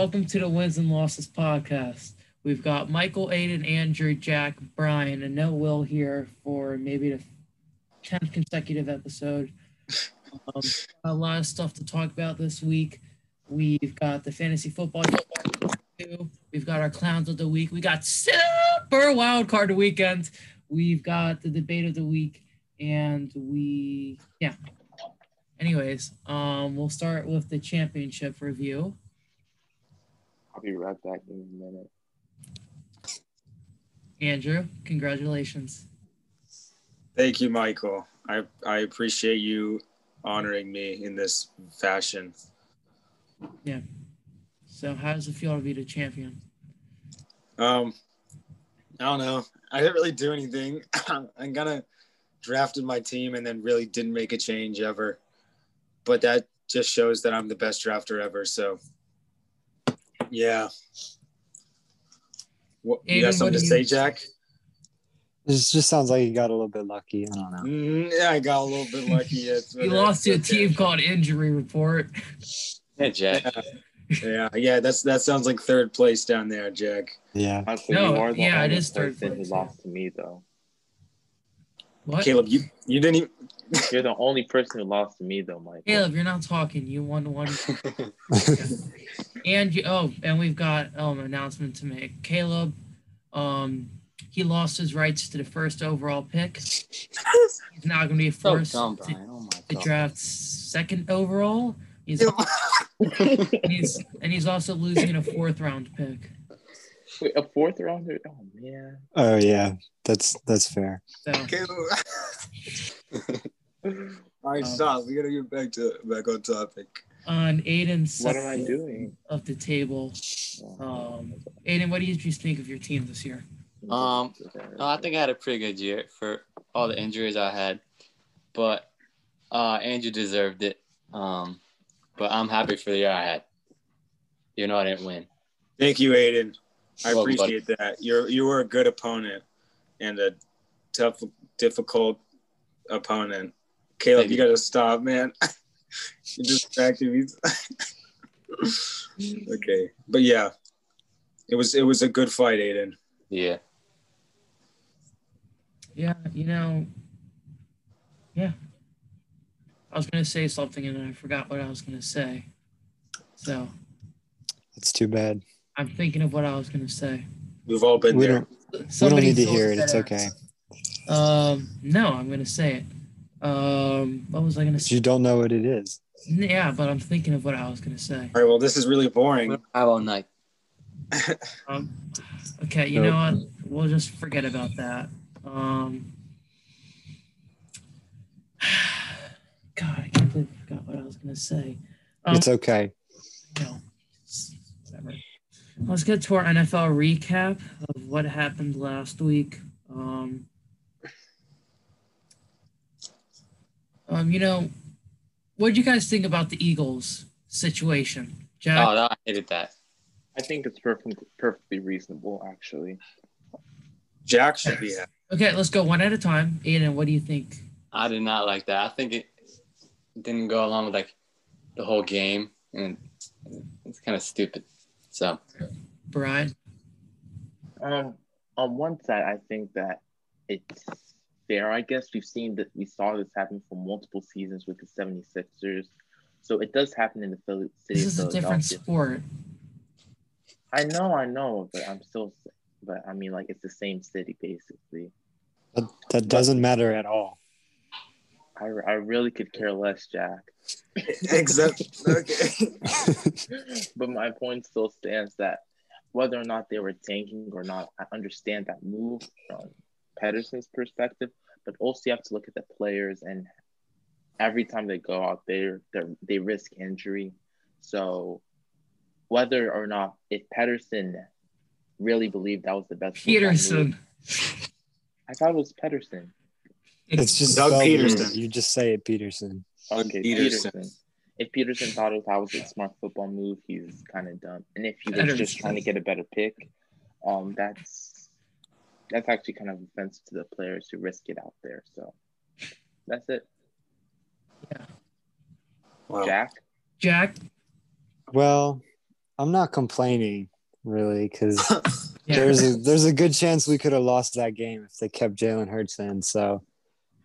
Welcome to the Wins and Losses podcast. We've got Michael, Aiden, Andrew, Jack, Brian, and no Will here for maybe the 10th consecutive episode. Um, a lot of stuff to talk about this week. We've got the fantasy football. We've got our clowns of the week. We got super wild card weekend. We've got the debate of the week, and we yeah. Anyways, um, we'll start with the championship review. I'll be right back in a minute. Andrew, congratulations. Thank you, Michael. I, I appreciate you honoring me in this fashion. Yeah. So, how does it feel to be the champion? Um, I don't know. I didn't really do anything. I kind of drafted my team and then really didn't make a change ever. But that just shows that I'm the best drafter ever. So, yeah. What, you got something what to say, you- Jack? This just sounds like you got a little bit lucky. I don't know. Mm, yeah, I got a little bit lucky. Yes, You lost to a team called Injury Report. Yeah, Jack. Yeah, yeah, that's that sounds like third place down there, Jack. Yeah. Honestly, No, you are the yeah, it is third place. who place, lost to me, though. What? Caleb, you you didn't even. You're the only person who lost to me, though, Mike. Caleb, you're not talking. You won one. and you, oh, and we've got um an announcement to make. Caleb, um, he lost his rights to the first overall pick. He's now going to be So forced dumb, to, Oh my to god. draft second overall. He's and he's and he's also losing a fourth round pick. Wait, a fourth rounder? Oh, man. Oh yeah. That's that's fair. So Caleb. All right, Um, stop. We gotta get back to back on topic. on Aiden's What am I doing? of the table, um, Aiden, what did you think of your team this year? Um, No, I think I had a pretty good year for all the injuries I had, but uh, Andrew deserved it. Um, but I'm happy for the year I had. You know, I didn't win. Thank you, Aiden. I Welcome, buddy. appreciate that. You're you were a good opponent and a tough, difficult opponent. Caleb, Thank you you. gotta stop, man. You're distracted me. okay, but yeah, it was it was a good fight, Aiden. Yeah. Yeah, you know, yeah. I was gonna say something and then I forgot what I was gonna say. So That's too bad. I'm thinking of what I was gonna say. We've all been We there. don't we don't need to hear it. It's okay. Um, no, I'm gonna say it. Um, what was I gonna But say? you don't know what it is. Yeah, but I'm thinking of what I was gonna say. All right, well, this is really boring. I have all night. Um, okay, you know what? We'll just forget about that. Um, God, I can't believe I forgot what I was gonna say. Um, It's okay. no, whatever. Let's get to our NFL recap of what happened last week. Um, um, you know, what do you guys think about the Eagles situation? Jack, Oh, no, I hated that. I think it's perfect, perfectly reasonable, actually. Jack should be happy. okay, let's go one at a time. Aiden, what do you think? I did not like that. I think it didn't go along with like the whole game, and it's kind of stupid. So Brian? Um, on one side, I think that it's fair. I guess we've seen that we saw this happen for multiple seasons with the 76ers. So it does happen in the Philly city This is of a different sport. I know, I know, but I'm still, but I mean, like it's the same city basically. That, that doesn't matter at all. I, I really could care less, Jack. Except, okay. but my point still stands that whether or not they were tanking or not, I understand that move from Pederson's perspective, but also you have to look at the players and every time they go out there, they're- risk injury. So whether or not if Pederson really believed that was the best Peterson. move- I thought it was Pederson. It's just Doug spelled weird. Peterson. You just say it, Peterson. Okay, Peterson. Peterson. If Peterson thought it was a smart football move, he's kind of dumb. And if he was Peterson. just trying to get a better pick, um, that's that's actually kind of offensive to the players who risk it out there. So that's it. Wow. Jack. Jack, Well, I'm not complaining really because Yeah. there's a there's a good chance we could have lost that game if they kept Jalen Hurts in. So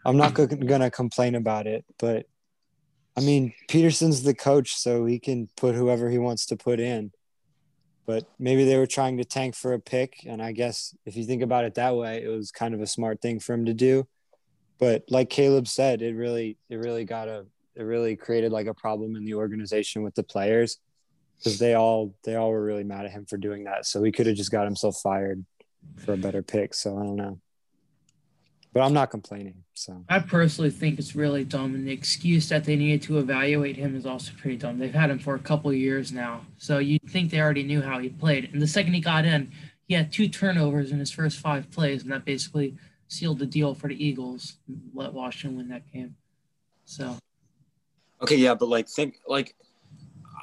I'm not go- gonna complain about it. But I mean, Peterson's the coach, so he can put whoever he wants to put in. But maybe they were trying to tank for a pick, and I guess if you think about it that way, it was kind of a smart thing for him to do. But like Caleb said, it really it really got a it really created like a problem in the organization with the players because they all they all were really mad at him for doing that. So he could have just got himself fired for a better pick. So I don't know, but I'm not complaining. So I personally think it's really dumb, and the excuse that they needed to evaluate him is also pretty dumb. They've had him for a couple of years now, so you'd think they already knew how he played. And the second he got in, he had two turnovers in his first five plays, and that basically sealed the deal for the Eagles. and Let Washington win that game. So Okay, yeah, but like think like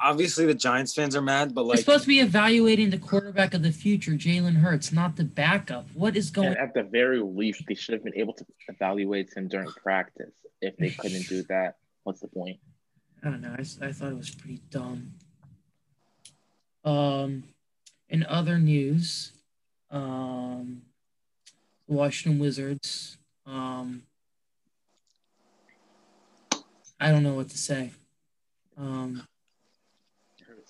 obviously the Giants fans are mad, but they're like supposed to be evaluating the quarterback of the future, Jalen Hurts, not the backup. What is going? And at the very least, they should have been able to evaluate him during practice. If they couldn't do that, what's the point? I don't know. I, I thought it was pretty dumb. Um, in other news, um, the Washington Wizards. Um, I don't know what to say. Um,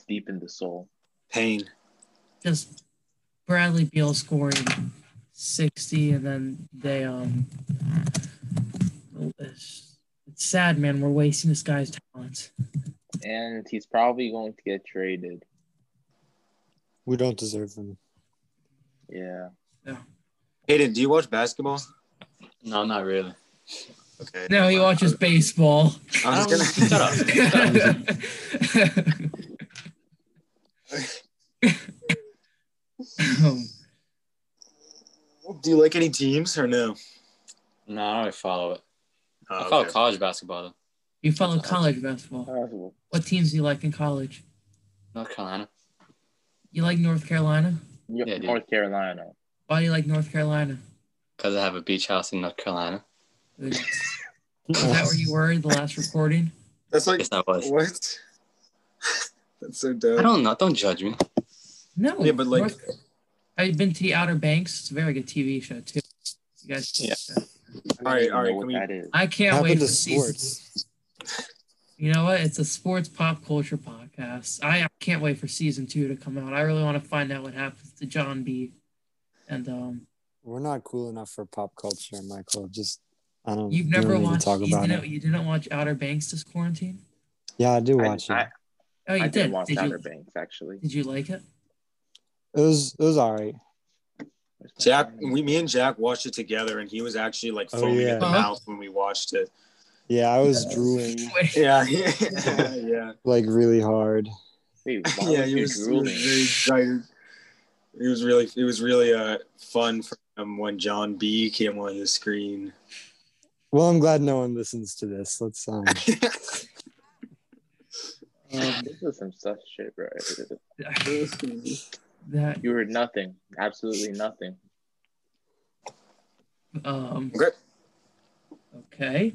It deep in the soul. pain. just Bradley Beal scoring sixty, and then they um. It's, it's sad, man. We're wasting this guy's talents. And he's probably going to get traded. we don't deserve him. Yeah. Hayden, do you watch basketball? No, not really. Okay. No, he watches baseball. I was gonna. Shut up. Um, do you like any teams or no? No, I don't really follow it. Oh, I follow okay. college basketball though. you follow college basketball. Possible. What teams do you like in college? North Carolina. You like North Carolina? Yo- Yeah, dude. North Carolina. Why do you like North Carolina? Because I have a beach house in North Carolina. Is that where you were the last recording? That's like Yes, I was. what? That's so I don't know. Don't judge me. No. Yeah, but like, North- Have been to the Outer Banks? It's a very good TV show too. You guys, Yeah. I All right, all right. can what we- that is. I can't wait to for season. sports. You know what? It's a sports pop culture podcast. I, I can't wait for season two to come out. I really want to find out what happens to John B. And um, We're not cool enough for pop culture, Michael. Just I don't. you've never need watched. talk You about didn't, it. you didn't watch Outer Banks this quarantine? Yeah, I do watch I, it. Oh, you I did. did watch Did Outer you? Banks actually. Did you like it? It was it was all right. Jack, we, me and Jack watched it together, and he was actually like Oh, foaming yeah. at the Huh? mouth when we watched it. Yeah, I was drooling Yeah, yeah, yeah. like really hard. Wait, yeah, was he you was, he was drooling? very excited. It was really, it was really uh, fun for him when John B came on the screen. Well, I'm glad no one listens to this. Let's um. Um, This is some such shit, bro. that You heard nothing. Absolutely nothing. um Okay. okay.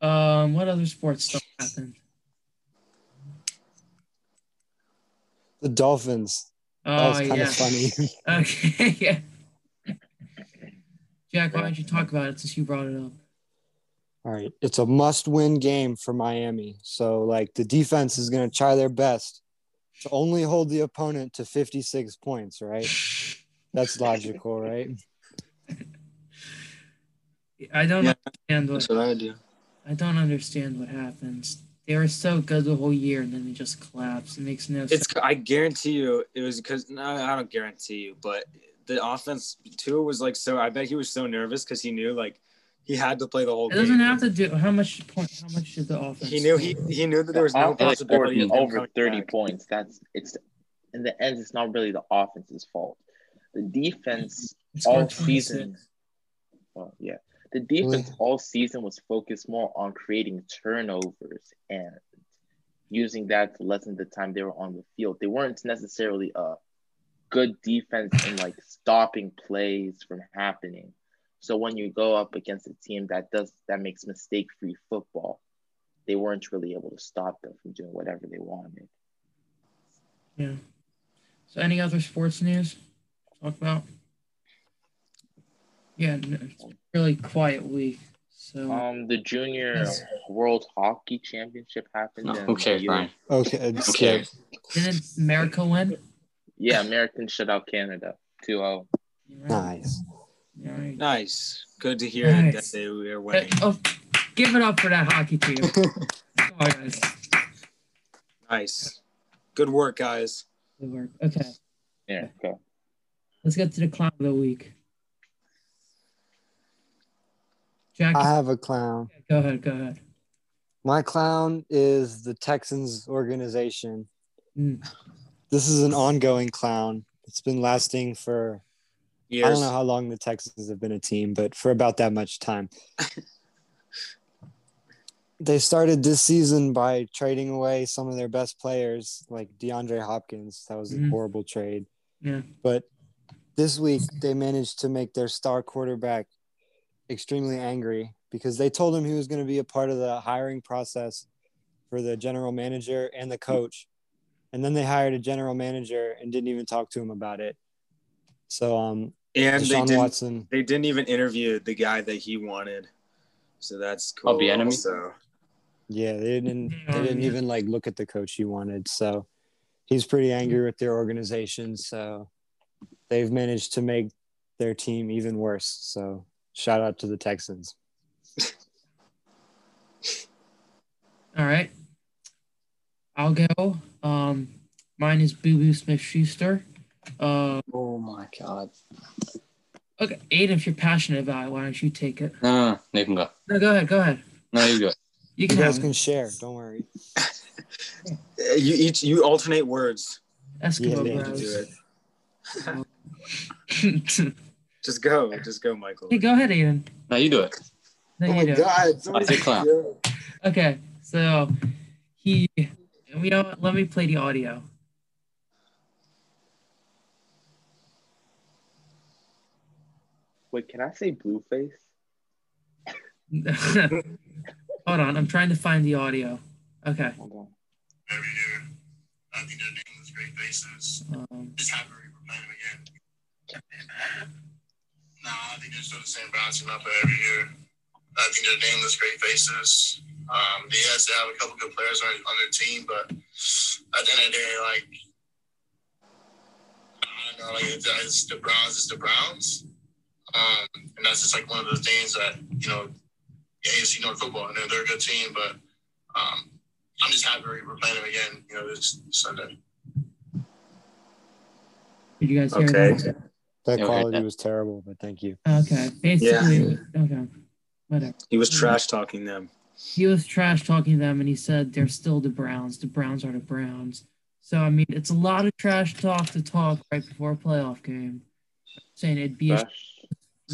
Um, what other sports stuff happened? The Dolphins. That Oh was kind yeah. of funny. Okay. yeah. Jack, why don't you talk about it since you brought it up? All right. It's a must win game for Miami. So, like, the defense is going to try their best to only hold the opponent to 56 points, right? That's logical, right? I don't Yeah. understand That's what what I do. I don't understand what happens. They were so good the whole year, and then they just collapse. It makes no sense. It's. I guarantee you, it was because no, I don't guarantee you, but the offense too was like so. I bet he was so nervous because he knew like he had to play the whole game. It doesn't have to do how much point. How much did the offense? He knew he he knew that there was The no offense possibility of over 30 back. points. That's it's in the end. It's not really the offense's fault. The defense It scored all season. Well, yeah, the defense all season was focused more on creating turnovers and using that to lessen the time they were on the field. They weren't necessarily a good defense in like stopping plays from happening. So when you go up against a team that does that makes mistake-free football, they weren't really able to stop them from doing whatever they wanted. Yeah. So, any other sports news? to Talk about. Yeah, it's a really quiet week. So, Um, the junior Yes. world hockey championship happened. No, in who cares, the Brian? Okay, Who skip. didn't America win? Yeah, American shut out Canada oh. 2-0. Nice. All right. Nice. Good to hear Nice. that they were Hey, winning. oh, give it up for that hockey team. Come on, guys. Nice. Good work, guys. Good work. Okay, Yeah, go. let's get to the clown of the week. Jack, I have a clown. go ahead. Go ahead. My clown is the Texans organization. Mm. This is an ongoing clown. It's been lasting for I don't know how long the Texans have been a team, but for about that much time. they started this season by trading away some of their best players, like DeAndre Hopkins. That was a Mhm. horrible trade. Yeah. But this week, they managed to make their star quarterback extremely angry because they told him he was going to be a part of the hiring process for the general manager and the coach. And then they hired a general manager and didn't even talk to him about it. So, um, and they didn't, Watson. they didn't even interview the guy that he wanted. So that's cool. Oh, Bieniemy? So Yeah, they didn't. They didn't even like look at the coach he wanted. So he's pretty angry with their organization. So they've managed to make their team even worse. So shout out to the Texans. All right. I'll go. Um, mine is Boo Boo Smith Schuster. Uh, Oh my god. okay, Aiden, if you're passionate about it, why don't you take it? No, no, no. You can go. No, go ahead. Go ahead. No, you go. You You can guys can share. Don't worry. You each you alternate words. Eskimo Yeah, to do it. Just go. Just go, Michael. hey, go ahead, Aiden. No, you do it. No, oh you my do it. god. I say clown. Okay, so he, you know, what, let me play the audio. Wait, can I say Blueface? Hold on, I'm trying to find the audio. Okay. Hold on. every year. I think they're doing with great faces. Um, Just happy we're playing them again. Nah, I think they're still the same bouncing up but every year. I think they're nameless great faces. Um, yes, they have a couple good players on, on their team, but at the end of the day, like I don't know, like it's, it's the Browns, it's the Browns, um, and that's just like one of those things that you know, AFC North football, and they're, they're a good team, but um, I'm just happy we're playing them again, you know, this Sunday. did you guys hear Okay. that? That Okay. quality was terrible, but thank you. Okay, basically, okay, whatever. He was trash talking them. He was trash talking them, and he said they're still the Browns. The Browns are the Browns. So I mean, it's a lot of trash talk to talk right before a playoff game. saying it'd be, a, Fresh.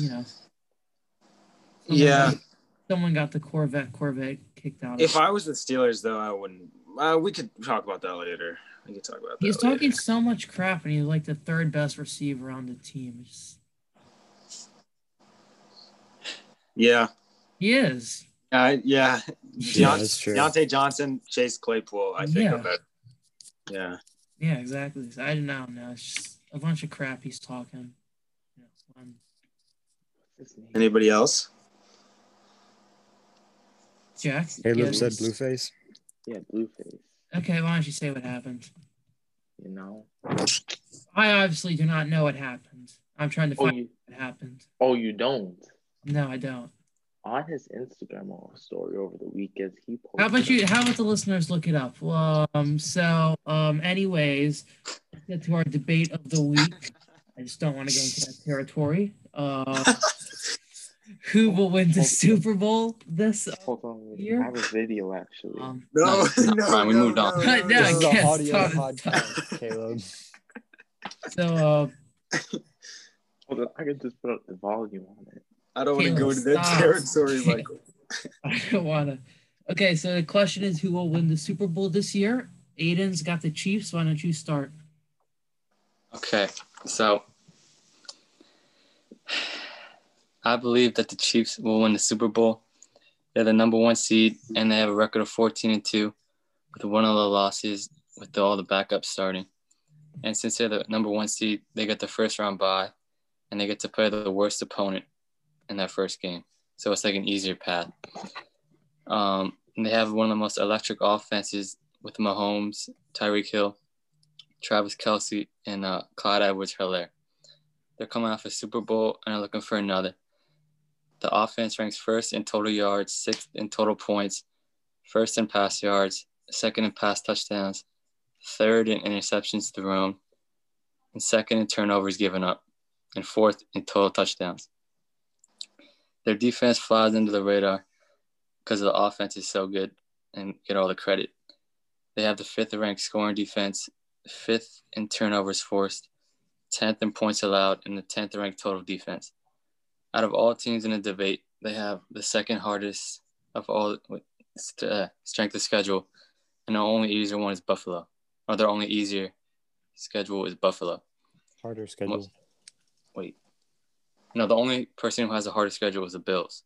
You know, someone Yeah. got- someone got the Corvette Corvette kicked out. If I was the Steelers, though, I wouldn't. Uh, we could talk about that later. We could talk about that. He's later. talking so much crap, and he's like the third best receiver on the team. Just- Yeah. he is. Uh, yeah. Yeah, Deont- that's true. Diontae Johnson, Chase Claypool. I think. Yeah. Of that. Yeah. Yeah, exactly. I don't know. It's just a bunch of crap he's talking. You know, um, What's his name? Anybody else? Jack. Caleb yeah. said Blueface. Yeah, Blueface. Okay, why don't you say what happened? You know. I obviously do not know what happened. I'm trying to Oh, find you. what happened. Oh, you don't. No, I don't. On his Instagram story over the weekend, he posted. How about you? How about the listeners look it up? Um. So, um. Anyways, let's get to our debate of the week. I just don't want to go into that territory. Uh, who will win the Super Bowl this? Hold on, wait, Here? I have a video actually. Um. No, No, no, Brian, we no, moved on. no, No, no, This is an audio podcast, Caleb. So, uh, Hold on, I can just put up the volume on it. I don't want to go into that stop. territory, Michael. I don't want to. Okay, so the question is, who will win the Super Bowl this year? Aiden's got the Chiefs. Why don't you start? Okay, so I believe that the Chiefs will win the Super Bowl. They're the number one seed, and they have a record of 14 and two, with one of the losses with all the backups starting. And since they're the number one seed, they get the first round bye and they get to play the worst opponent in that first game. So it's like an easier path. Um, they have one of the most electric offenses with Mahomes, Tyreek Hill, Travis Kelce, and uh, Clyde Edwards Helaire. They're coming off a Super Bowl and are looking for another. The offense ranks first in total yards, sixth in total points, first in pass yards, second in pass touchdowns, third in interceptions thrown, and second in turnovers given up, and fourth in total touchdowns. Their defense flies under the radar because the offense is so good and get all the credit. They have the fifth ranked scoring defense, fifth in turnovers forced, 10th in points allowed, and the 10th ranked total defense. Out of all teams in the debate, they have the second hardest of all uh, strength of schedule, and the only easier one is Buffalo. Or their only easier schedule is Buffalo. Harder schedule. Most, wait. No, the only person who has a harder schedule is the Bills.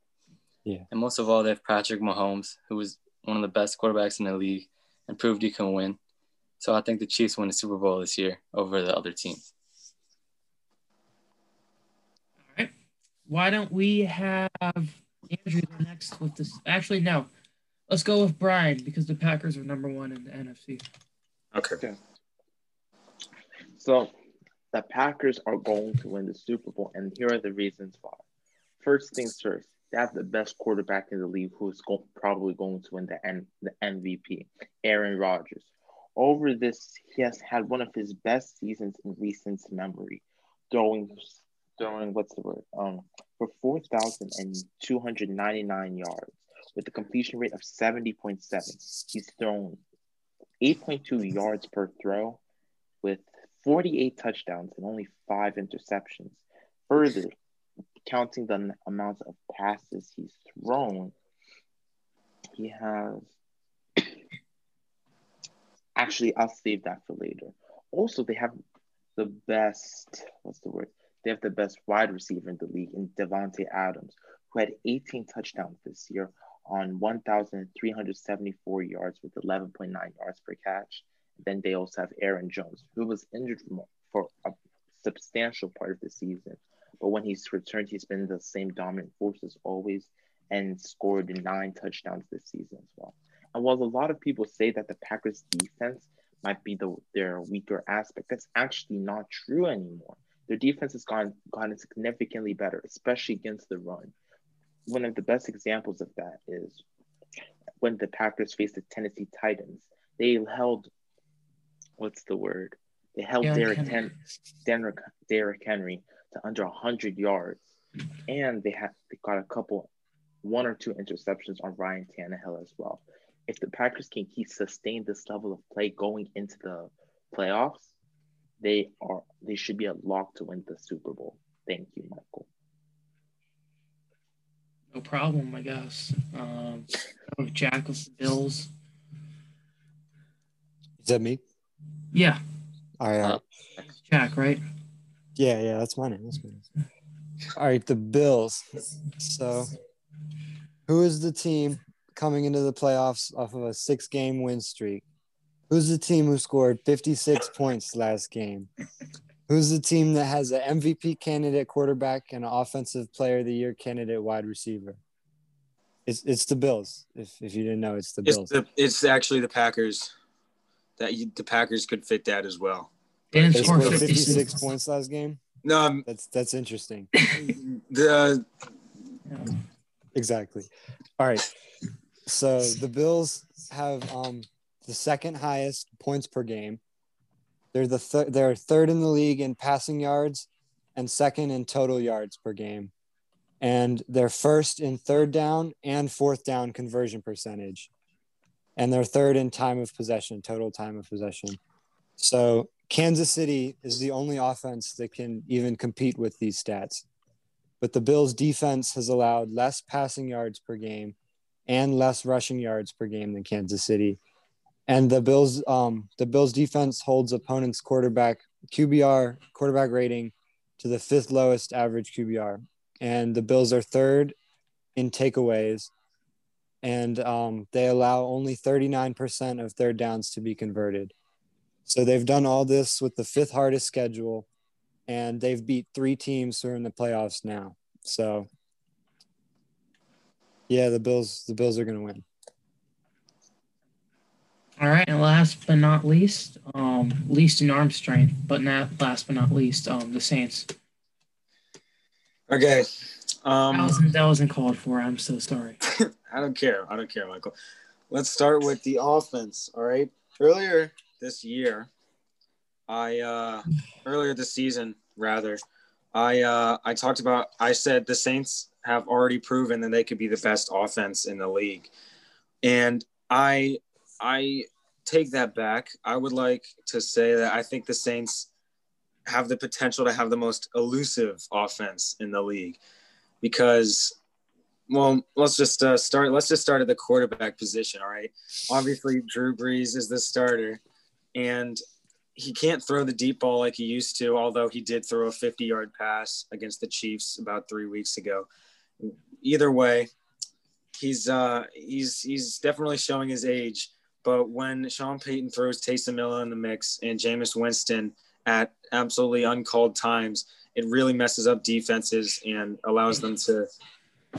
Yeah. And most of all, they have Patrick Mahomes, who is one of the best quarterbacks in the league and proved he can win. So I think the Chiefs win the Super Bowl this year over the other teams. All right. Why don't we have Andrew next with this? Actually, no. Let's go with Brian because the Packers are number one in the NFC. Okay. Okay. So the Packers are going to win the Super Bowl, and here are the reasons why. First things first, they have the best quarterback in the league who's go- probably going to win the, N- the MVP, Aaron Rodgers. Over this, he has had one of his best seasons in recent memory, throwing, throwing what's the word? Um, for 4,299 yards with a completion rate of 70.7. He's thrown 8.2 yards per throw with 48 touchdowns and only five interceptions. Further, counting the amount of passes he's thrown, he has. Actually, I'll save that for later. Also, they have the best. What's the word? They have the best wide receiver in the league in Davante Adams, who had 18 touchdowns this year on 1,374 yards with 11.9 yards per catch. Then they also have Aaron Jones, who was injured for a substantial part of the season. But when he's returned, he's been the same dominant force as always and scored nine touchdowns this season as well. And while a lot of people say that the Packers defense might be the their weaker aspect, that's actually not true anymore. Their defense has gone gotten significantly better, especially against the run. One of the best examples of that is when the Packers faced the Tennessee Titans. They held what's the word? They held Derrick Henry. Derrick, Derrick Henry to under 100 yards, and they had they got a couple, one or two interceptions on Ryan Tannehill as well. If the Packers can keep sustain this level of play going into the playoffs, they are they should be a lock to win the Super Bowl. Thank you, Michael. No problem, I guess. Um, Jack with the Bills. Is that me? Yeah. All right. All right. Jack, right? Yeah, yeah, that's my name. That's my name. All right, the Bills. So, who is the team coming into the playoffs off of a six game win streak? Who's the team who scored 56 points last game? Who's the team that has an MVP candidate quarterback and an offensive player of the year candidate wide receiver? It's it's the Bills. If if you didn't know, it's the Bills. It's, the, it's actually the Packers. That you, the Packers could fit that as well. They They scored 56 points last game. No, um, That's that's interesting. the Exactly. All right. So the Bills have um, the second highest points per game. They're the th- they're third in the league in passing yards and second in total yards per game. And they're first in third down and fourth down conversion percentage. And they're third in time of possession, total time of possession. So Kansas City is the only offense that can even compete with these stats but the Bills defense has allowed less passing yards per game and less rushing yards per game than Kansas City. And the Bills um the Bills defense holds opponents quarterback QBR quarterback rating to the fifth lowest average QBR. And the Bills are third in takeaways and um, they allow only 39% of third downs to be converted. So they've done all this with the fifth hardest schedule, and they've beat three teams who are in the playoffs now. So yeah, the Bills the Bills are gonna win. All right, and last but not least, um, least in arm strength, but not last but not least, um, the Saints. Okay. That Um, wasn't that wasn't called for. I'm so sorry. I don't care. I don't care, Michael. Let's start with the offense. All right. Earlier this year, I uh earlier this season rather, I uh I talked about I said the Saints have already proven that they could be the best offense in the league. And I I take that back. I would like to say that I think the Saints have the potential to have the most elusive offense in the league because well, let's just uh, start. Let's just start at the quarterback position. All right. Obviously, Drew Brees is the starter, and he can't throw the deep ball like he used to. Although he did throw a 50-yard pass against the Chiefs about three weeks ago. Either way, he's uh, he's he's definitely showing his age. But when Sean Payton throws Taysom Hill in the mix and Jameis Winston at absolutely uncalled times, it really messes up defenses and allows them to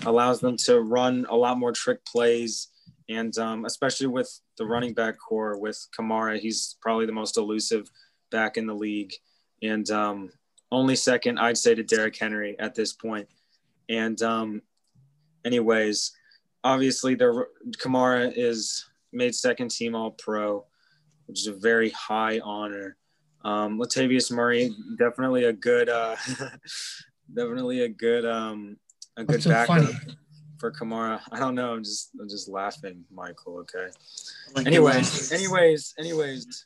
allows them to run a lot more trick plays. And um, especially with the running back core with Kamara, he's probably the most elusive back in the league. And um, only second, I'd say, to Derrick Henry at this point. And um, anyways, obviously, Kamara is made second team All Pro, which is a very high honor. Um, Latavius Murray, definitely a good, uh, definitely a good, um, a good What's so backup funny? for Kamara. I don't know. I'm just, I'm just laughing, Michael. Okay. Like, Anyways, anyways, anyways,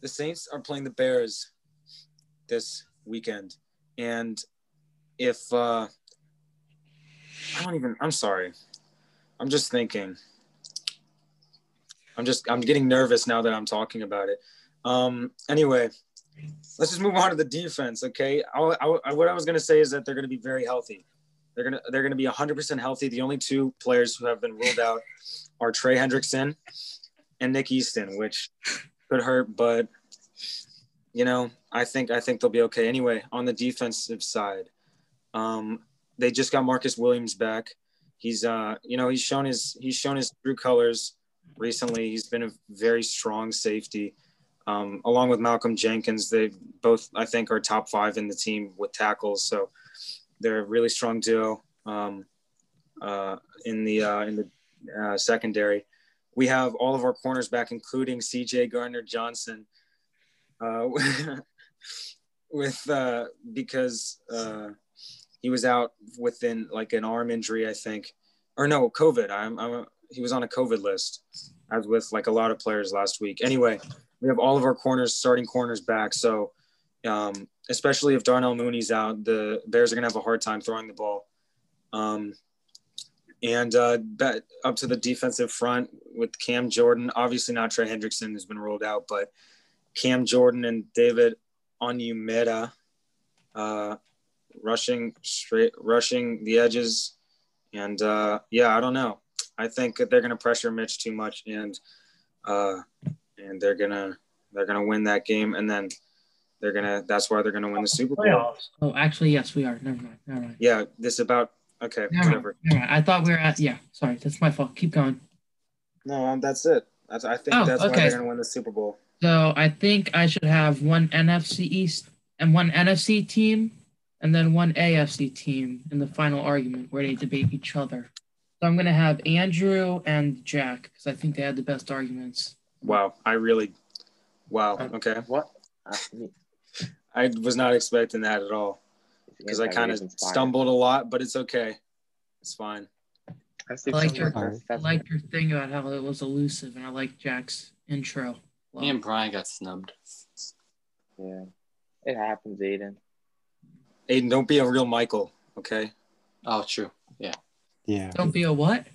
the Saints are playing the Bears this weekend, and if uh, I don't even, I'm sorry, I'm just thinking. I'm just, I'm getting nervous now that I'm talking about it. Um, anyway, let's just move on to the defense. Okay, I, I, what I was gonna say is that they're gonna be very healthy. They're gonna, they're gonna be 100% healthy. The only two players who have been ruled out are Trey Hendrickson and Nick Easton, which could hurt, but you know, I think I think they'll be okay. Anyway, on the defensive side, um, they just got Marcus Williams back. He's uh, you know, he's shown his he's shown his true colors recently. He's been a very strong safety. Um, along with Malcolm Jenkins, they both I think are top five in the team with tackles. So they're a really strong duo um, uh, in the uh, in the uh, secondary we have all of our corners back, including CJ Gardner Johnson, uh, with uh, because uh, he was out within like an arm injury, I think, or no, COVID. I'm, I'm he was on a COVID list, as with like a lot of players last week. Anyway, we have all of our corners, starting corners back. So, um, especially if Darnell Mooney's out, the Bears are gonna have a hard time throwing the ball. Um, and uh, up to the defensive front with Cam Jordan. Obviously, not Trey Hendrickson who's been ruled out, but Cam Jordan and David Onyemata uh, rushing straight, rushing the edges. And uh, yeah, I don't know. I think that they're going to pressure Mitch too much, and uh, and they're gonna they're gonna win that game, and then they're gonna. That's why they're gonna win the Super Bowl. Oh, actually, yes, we are. Never mind. Never mind. Yeah, this about okay, Never mind. whatever. Never mind. I thought we were at. Yeah, sorry, that's my fault. Keep going. No, um, that's it. That's I think Oh, that's why they're gonna win the Super Bowl. So I think I should have one NFC East and one NFC team, and then one AFC team in the final argument where they debate each other. So I'm gonna have Andrew and Jack because I think they had the best arguments. Wow, I really, wow. Um, Okay, What? I was not expecting that at all because I kind of stumbled a lot, but it's okay. It's fine. I see I like your- of I liked your thing about how it was elusive, and I like Jack's intro. Me and Brian got snubbed. Yeah, it happens, Aiden. Aiden, don't be a real Michael. Okay. Oh, true. Yeah. Don't be a what?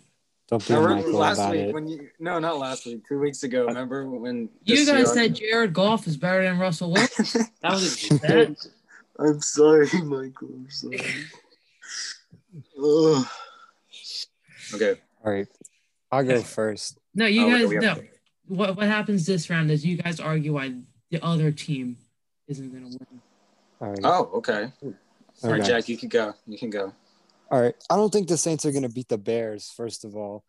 Don't be Remember Michael last about week it. when you no, not last week, two weeks ago. Uh, remember when You guys Seahawks- said Jared Goff is better than Russell Wilson. That was a That- I'm sorry, Michael. I'm sorry. Ugh. okay. All right. I'll go first. no, you Oh, guys we have- no. what what happens this round is you guys argue why the other team isn't gonna win. All right. Oh, okay. All right, Okay. Jack, you can go. You can go. All right. I don't think the Saints are going to beat the Bears, first of all,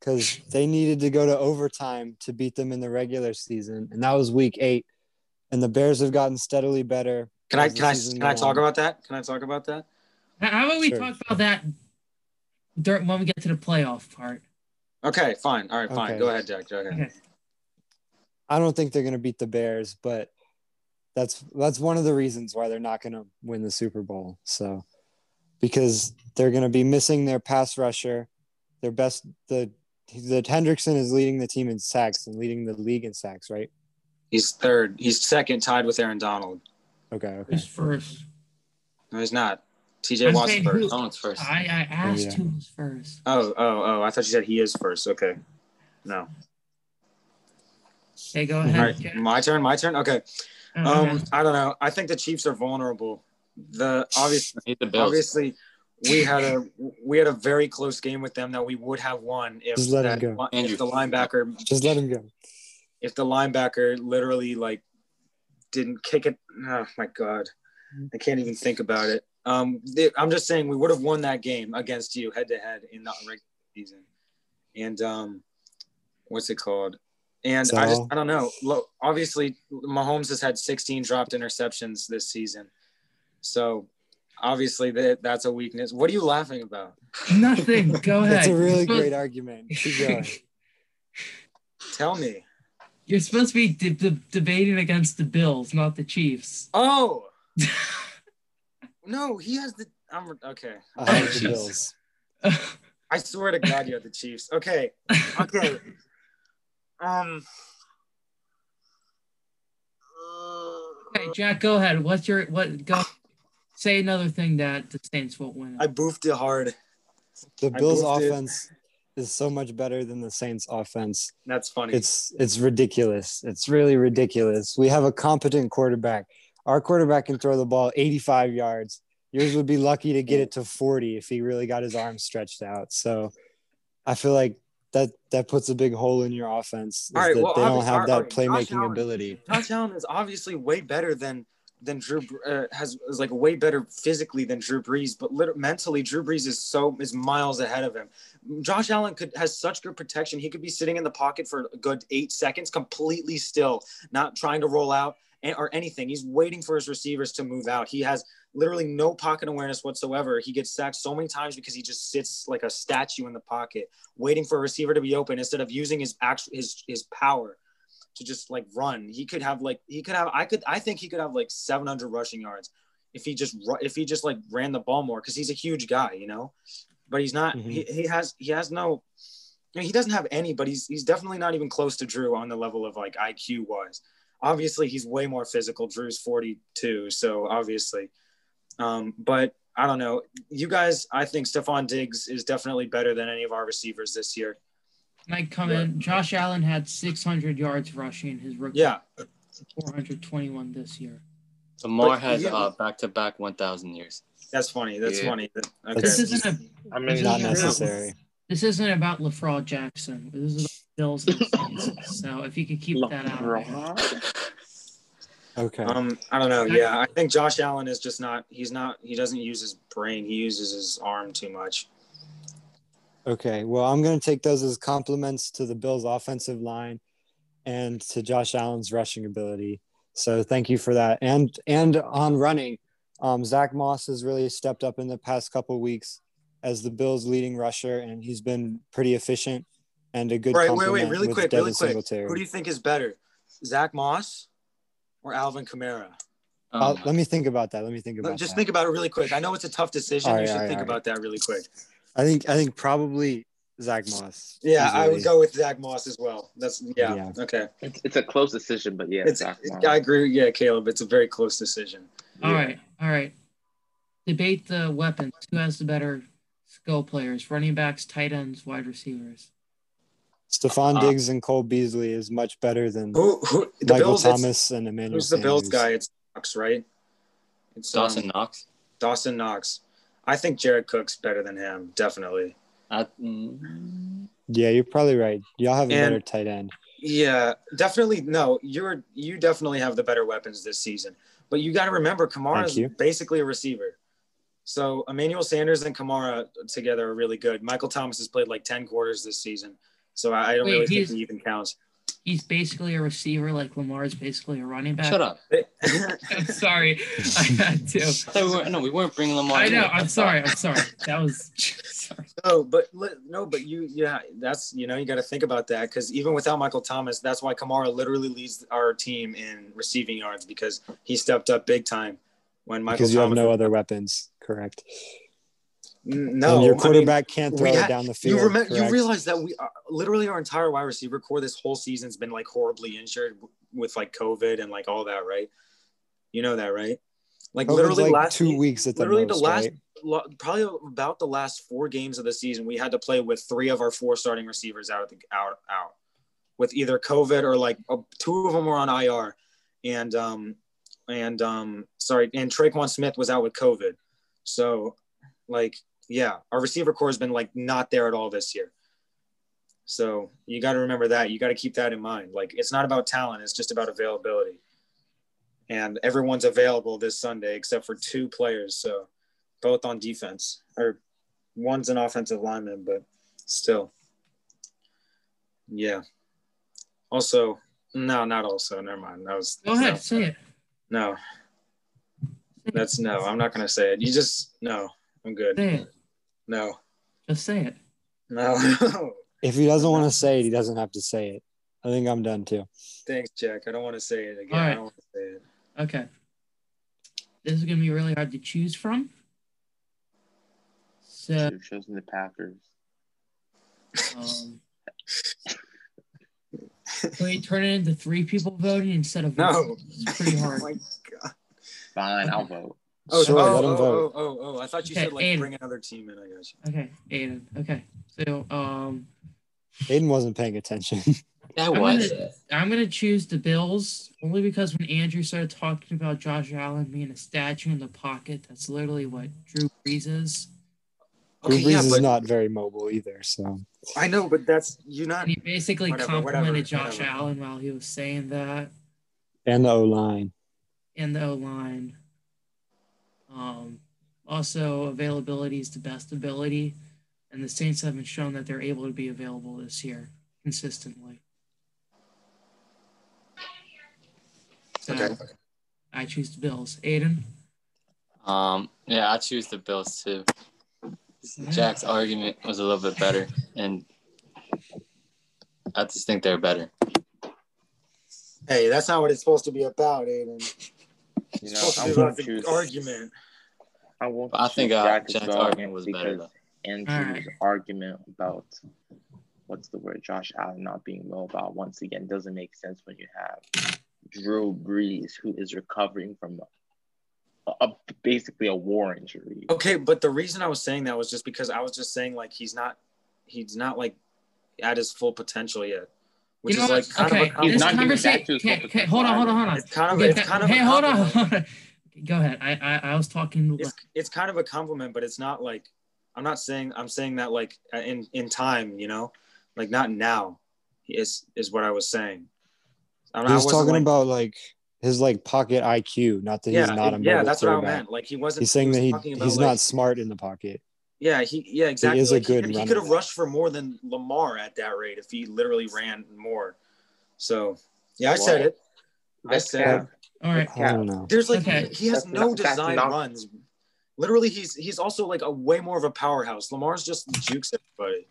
because they needed to go to overtime to beat them in the regular season. And that was week eight. And the Bears have gotten steadily better. Can I can I can I talk on. about that? Can I talk about that? How- How about we Sure. talk about that during when we get to the playoff part? Okay, fine. All right, fine. Okay. Go ahead, Jack. Go ahead. Okay. I don't think they're going to beat the Bears, but that's that's one of the reasons why they're not going to win the Super Bowl. So because they're going to be missing their pass rusher, their best the the Hendrickson is leading the team in sacks and leading the league in sacks, right? He's third. He's second, tied with Aaron Donald. Okay, okay. Who's first? No, he's not. TJ I'm Watt's first. who- No one's first. I, I asked yeah. who was first. Oh, oh, oh! I thought you said he is first. Okay. No. Hey, go ahead. right, my turn. My turn. Okay. Uh, Um, I don't know. I think the Chiefs are vulnerable. The obviously the obviously, we had a we had a very close game with them that we would have won if Just let him that, go. if Andrew. the linebacker Just let him go. if the linebacker literally like didn't kick it. Oh my god, I can't even think about it. Um, they- I'm just saying we would have won that game against you head to head in the regular season. And um, what's it called? And I just I don't know. Look, obviously Mahomes has had 16 dropped interceptions this season, so obviously that that's a weakness. What are you laughing about? Nothing. Go ahead. That's a really supposed- great argument. Keep going. Tell me. You're supposed to be de- de- debating against the Bills, not the Chiefs. Oh no, he has the. I'm okay. I have the Chiefs. Bills. I swear to God, you have the Chiefs. Okay, okay. Um. okay, Jack, go ahead. What's your what? Go say another thing that the Saints won't win. I boofed it hard. The Bills offense is so much better than the Saints offense. That's funny. It's it's ridiculous. It's really ridiculous. We have a competent quarterback. Our quarterback can throw the ball 85 yards. Yours would be lucky to get it to 40 if he really got his arms stretched out. So I feel like that that puts a big hole in your offense. All right, that well, they don't have all that right, Josh playmaking Allen- ability. Josh Allen is obviously way better than than Drew uh, has is like way better physically than Drew Brees, but literally, mentally Drew Brees is so is miles ahead of him. Josh Allen could has such good protection. He could be sitting in the pocket for a good eight seconds, completely still, not trying to roll out and, or anything. He's waiting for his receivers to move out. He has literally no pocket awareness whatsoever. He gets sacked so many times because he just sits like a statue in the pocket, waiting for a receiver to be open instead of using his actual his his power to just like run. He could have like he could have I could I think he could have like 700 rushing yards if he just if he just like ran the ball more because he's a huge guy, you know. But he's not. Mhm. He, he has he has no. I mean, he doesn't have any, but he's he's definitely not even close to Drew on the level of like IQ wise. Obviously, he's way more physical. Drew's 42, so obviously. Um, but I don't know. You guys, I think Stefon Diggs is definitely better than any of our receivers this year. Might come in. Josh Allen had 600 yards rushing. His rookie Yeah, 421 this year. Lamar But- has yeah. uh, back-to-back 1,000 years. that's funny. That's Yeah. funny. Okay. This isn't a. I This mean, Not isn't necessary. This isn't about LaFraud Jackson. This is about Bills and Saints. So if you could keep that out. of it. Okay. Um, I don't know. Yeah, I think Josh Allen is just not. He's not. He doesn't use his brain. He uses his arm too much. Okay, well, I'm going to take those as compliments to the Bills' offensive line and to Josh Allen's rushing ability. So thank you for that. And and on running, um, Zach Moss has really stepped up in the past couple weeks as the Bills' leading rusher, and he's been pretty efficient and a good. Right. Wait. Wait. Really quick. Devin Really quick. Singletary. Who do you think is better, Zach Moss or Alvin Kamara? Uh, Um, let me think about that. Let me think about it. Just that. think about it really quick. I know it's a tough decision. All you right, should right, think all about that really quick. I think I think probably Zach Moss. Yeah, I would go with Zach Moss as well. That's yeah. Yeah. Okay. it's, it's a close decision, but yeah, It's. Zach Moss. I agree. Yeah, Caleb. It's a very close decision. All right. All right. Debate the weapons. Who has the better skill players? Running backs, tight ends, wide receivers. Stefon Uh, Diggs and Cole Beasley is much better than Who? Who? The Michael Bills. it's- Thomas and Emmanuel. Who's the Bills guy? It's Knox, right? It's um, Dawson Knox. Dawson Knox. I think Jared Cook's better than him, definitely. I, mm, Yeah, you're probably right. Y'all have a And- better tight end. Yeah, definitely. No, you're you definitely have the better weapons this season. But you got to remember, Kamara is basically a receiver. So Emmanuel Sanders and Kamara together are really good. Michael Thomas has played like ten quarters this season, so I, I don't Wait, really think he's- he even counts. He's basically a receiver, like Lamar is basically a running back. Shut up. I'm sorry, I had to. I we. No, we weren't bringing Lamar. I in. know. I'm sorry. I'm sorry. That was. Sorry. no, but no, but you, yeah, that's you know you got to think about that because even without Michael Thomas, that's why Kamara literally leads our team in receiving yards because he stepped up big time when Michael because you have Thomas. no other weapons. Correct. No, and your I mean, quarterback can't throw it down the field. You remember? You realize that we uh, literally our entire wide receiver core this whole season's been like horribly injured with like COVID and like all that, right? You know that, right? Like COVID's literally like last two weeks at the literally most, the last right? lo- probably about the last four games of the season, we had to play with three of our four starting receivers out of the out out with either COVID or like uh, two of them were on IR, and um and um sorry, and Tre'Quan Smith was out with COVID, so like yeah, our receiver core has been like not there at all this year. So you got to remember that. You got to keep that in mind. Like it's not about talent; it's just about availability. And everyone's available this Sunday except for two players. So both on defense, or one's an offensive lineman, but still, yeah. Also, no, not also. Never mind. That was Go ahead. no. Say it. No, that's no. I'm not gonna say it. You just no. I'm good. Say it. No, Just say it. no. If he doesn't want to say it, he doesn't have to say it. I think I'm done too. Thanks, Jack. I don't want to say it again. All right. I don't want to say it. Okay. This is gonna be really hard to choose from. So, Who chosen the Packers? um, can we turn it into three people voting instead of No. one? It's pretty hard. Oh my god. Fine, I'll vote. Oh, Sure, oh, let him oh, vote. oh, oh, oh, I thought you Okay, said like Aiden. bring another team in. I guess. Okay, Aiden. Okay, so um, Aiden wasn't paying attention. That I'm was. gonna, I'm gonna choose the Bills only because when Andrew started talking about Josh Allen being a statue in the pocket, that's literally what Drew Brees is. Drew Brees yeah, is not very mobile either. So I know, but that's you're not. And he basically Whatever, complimented whatever, Josh whatever. Allen while he was saying that and the O line. And the O line. Um, also, availability is the best ability, and the Saints haven't shown that they're able to be available this year consistently. So Okay. I choose the Bills. Aiden? Um, yeah, I choose the Bills too. Jack's argument was a little bit better, and I just think they're better. Hey, that's not what it's supposed to be about, Aiden. You It's know, supposed to I be about won't the choose. argument. I won't. I think choose uh, Jack's Jack's argument was better because though. Andrew's Alright. argument about what's the word, Josh Allen not being mobile once again doesn't make sense when you have Drew Brees, who is recovering from a, a, basically a war injury. Okay, but the reason I was saying that was just because I was just saying like he's not, he's not like at his full potential yet, which You know is what? like kind okay, of a He's this not conversation. to his Okay, hold on, hold on, hold on. It's kind of it's kind of hey, a hold on, hold on. Go ahead. I, I I was talking. It's it's kind of a compliment, but it's not like I'm not saying I'm saying that like uh, in in time, you know, like not now, is is what I was saying. I'm He was talking like- about like his like pocket IQ, not that yeah, he's not a man. yeah, that's what I meant. Like he wasn't. He's saying was that he about, he's like- not smart in the pocket. Yeah, he yeah exactly. is a good he, he could have rushed for more than Lamar at that rate if he literally ran more. So yeah, I said it. I said cap. it. All right. I don't know. There's like Okay. he has That's no not- design not- runs. Literally, he's he's also like a way more of a powerhouse. Lamar's just jukes everybody.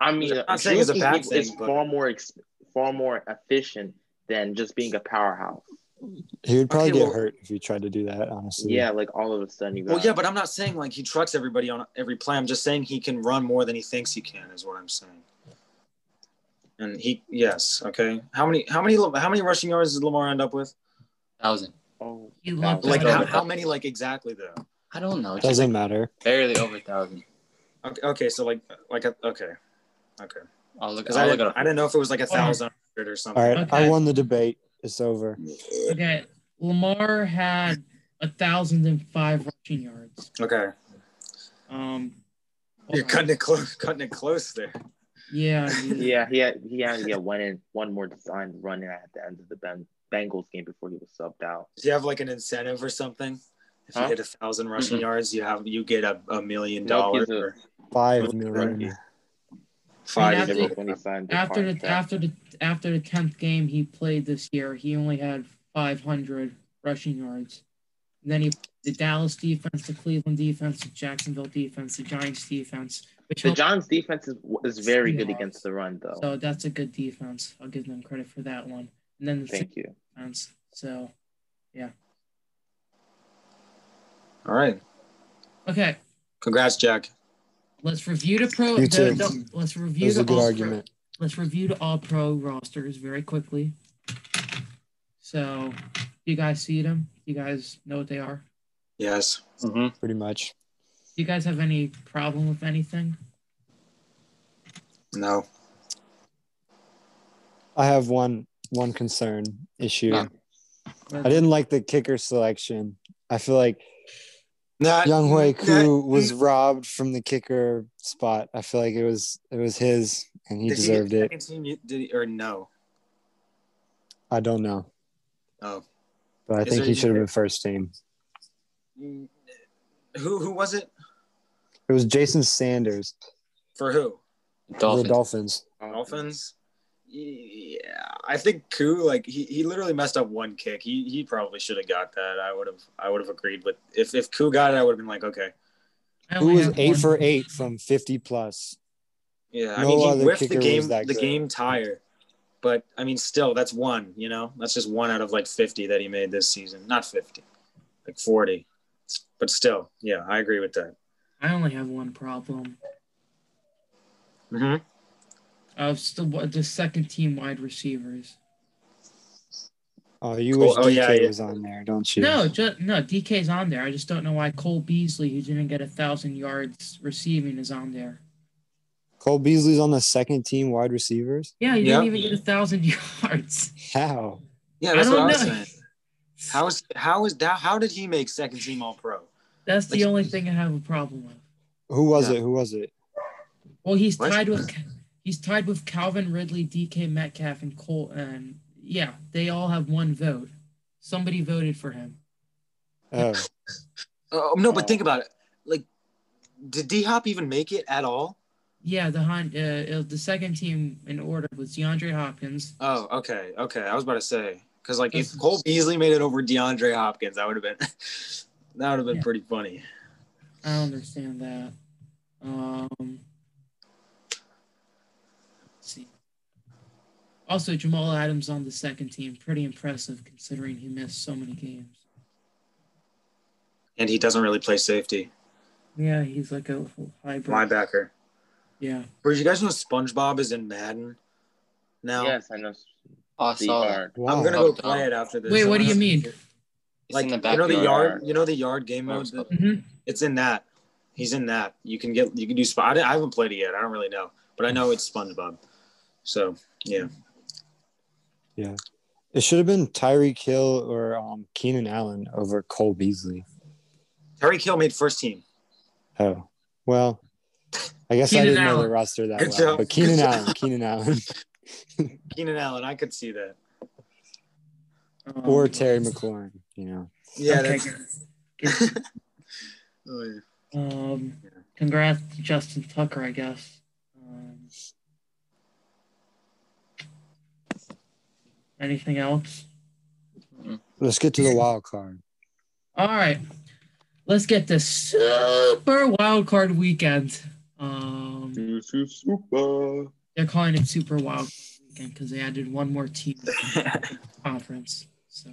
I mean, I'm not saying it's a bad people is thing, but- far more ex- far more efficient than just being a powerhouse. He would probably Okay, get well- hurt if he tried to do that. Honestly, Yeah, like all of a sudden you got. Well, yeah, but I'm not saying like he trucks everybody on every play. I'm just saying he can run more than he thinks he can. Is what I'm saying. And he, yes, okay. How many, how many, how many rushing yards did Lamar end up with? Thousand. oh, He that looked was- Like how, how many, like exactly though? I don't know. Just doesn't matter. barely over a thousand. Okay, okay, so like, like a, okay, okay. I'll look. I'll I, look it didn't. I didn't know if it was like a Hold on. thousand or something. All right, Okay. I won the debate. It's over. Okay. Lamar had a thousand and five rushing yards. Okay, Um. you're on. cutting it close, cutting it close there. Yeah. Yeah, he had he had yeah one in one more design run at the end of the ben, Bengals game before he was subbed out. Do you have like an incentive or something? If you Huh? hit a thousand rushing yards, you have you get a, a million dollars he's a- or Five Rookie. million. five. after- when he signed the After the contract. after the after the tenth game he played this year, he only had 500 rushing yards. And then he the Dallas defense, the Cleveland defense, the Jacksonville defense, the Giants defense, which the Giants defense is, is very good Seahawks. against the run though. so that's a good defense. I'll give them credit for that one. And then the Thank you. defense. So yeah. All right. okay, Congrats, Jack. let's review the pro. You the- too. the- let's That review was the a good all- argument. let's review the all pro rosters very quickly. So, you guys see them? You guys know what they are? Yes. hmm Pretty much. Do you guys have any problem with anything? No. I have one one concern issue. No. I didn't like the kicker selection. I feel like Nah, Younghoe Koo was robbed from the kicker spot. I feel like it was it was his and he did deserved he it. team, did he, or no? I don't know. Oh. But I Is think he should have been first team. Mm, Who who was it? It was Jason Sanders, For who? Dolphins. the Dolphins. Dolphins. Yeah, I think Koo like he, he literally messed up one kick. He he probably should have got that. I would have I would have agreed with if if Koo got it, I would have been like okay. I Who was eight one- for eight from fifty plus. Yeah, I No mean he other whiffed the game the good. game tire, but I mean still that's one. You know that's just one out of like fifty that he made this season. Not fifty, like forty, but still, yeah, I agree with that. I only have one problem. Mm-hmm. Of still the second team wide receivers. Oh, you Cool. wish Oh, DK yeah, yeah. was on there, don't you? No, just no. DK's on there. I just don't know why Cole Beasley, who didn't get a thousand yards receiving, is on there. Cole Beasley's on the second team wide receivers. Yeah, he Yep. didn't even get a thousand yards. How? Yeah, I that's what don't I was know. saying. How is how is that? How did he make second team All Pro? That's the only thing I have a problem with. Who was Yeah. it? Who was it? Well, he's What? tied with he's tied with Calvin Ridley, DK Metcalf, and Cole. And yeah, they all have one vote. Somebody voted for him. Oh, Oh no, but Oh. think about it. Like, did D Hop even make it at all? Yeah, the Hon- uh, uh, the second team in order was DeAndre Hopkins. Oh, okay, okay. I was about to say because like if This- Cole Beasley made it over DeAndre Hopkins, that would have been that would have been Yeah. pretty funny. I understand that. Um, let's see. Also, Jamal Adams on the second team, pretty impressive considering he missed so many games. And he doesn't really play safety. Yeah, he's like a hybrid. Linebacker. Yeah. Whereas you guys know SpongeBob is in Madden now. Yes, I know. Oh, I saw wow. I'm gonna go Oh, play it after this. Wait, I'm what do you mean? It's Like in the you know the backyard. yard, you know the yard game mode. so- hmm It's in that. He's in that. You can get you can do spot. I haven't played it yet. I don't really know, but I know it's SpongeBob. So yeah, it should have been Tyreek Hill or um, Keenan Allen over Cole Beasley. Tyreek Hill made first team. Oh, well, I guess I didn't know the roster that Good well. job. But Keenan Good job. Allen, Keenan Allen, Keenan Allen, I could see that. or Terry McLaurin. You know, Yeah, Okay, that's. Oh, yeah. Um, congrats to Justin Tucker, I guess. Um, anything else? let's get to the wild card. All right, let's get this super wild card weekend. Um, Super. they're calling it super wild card weekend because they added one more team to the conference. So,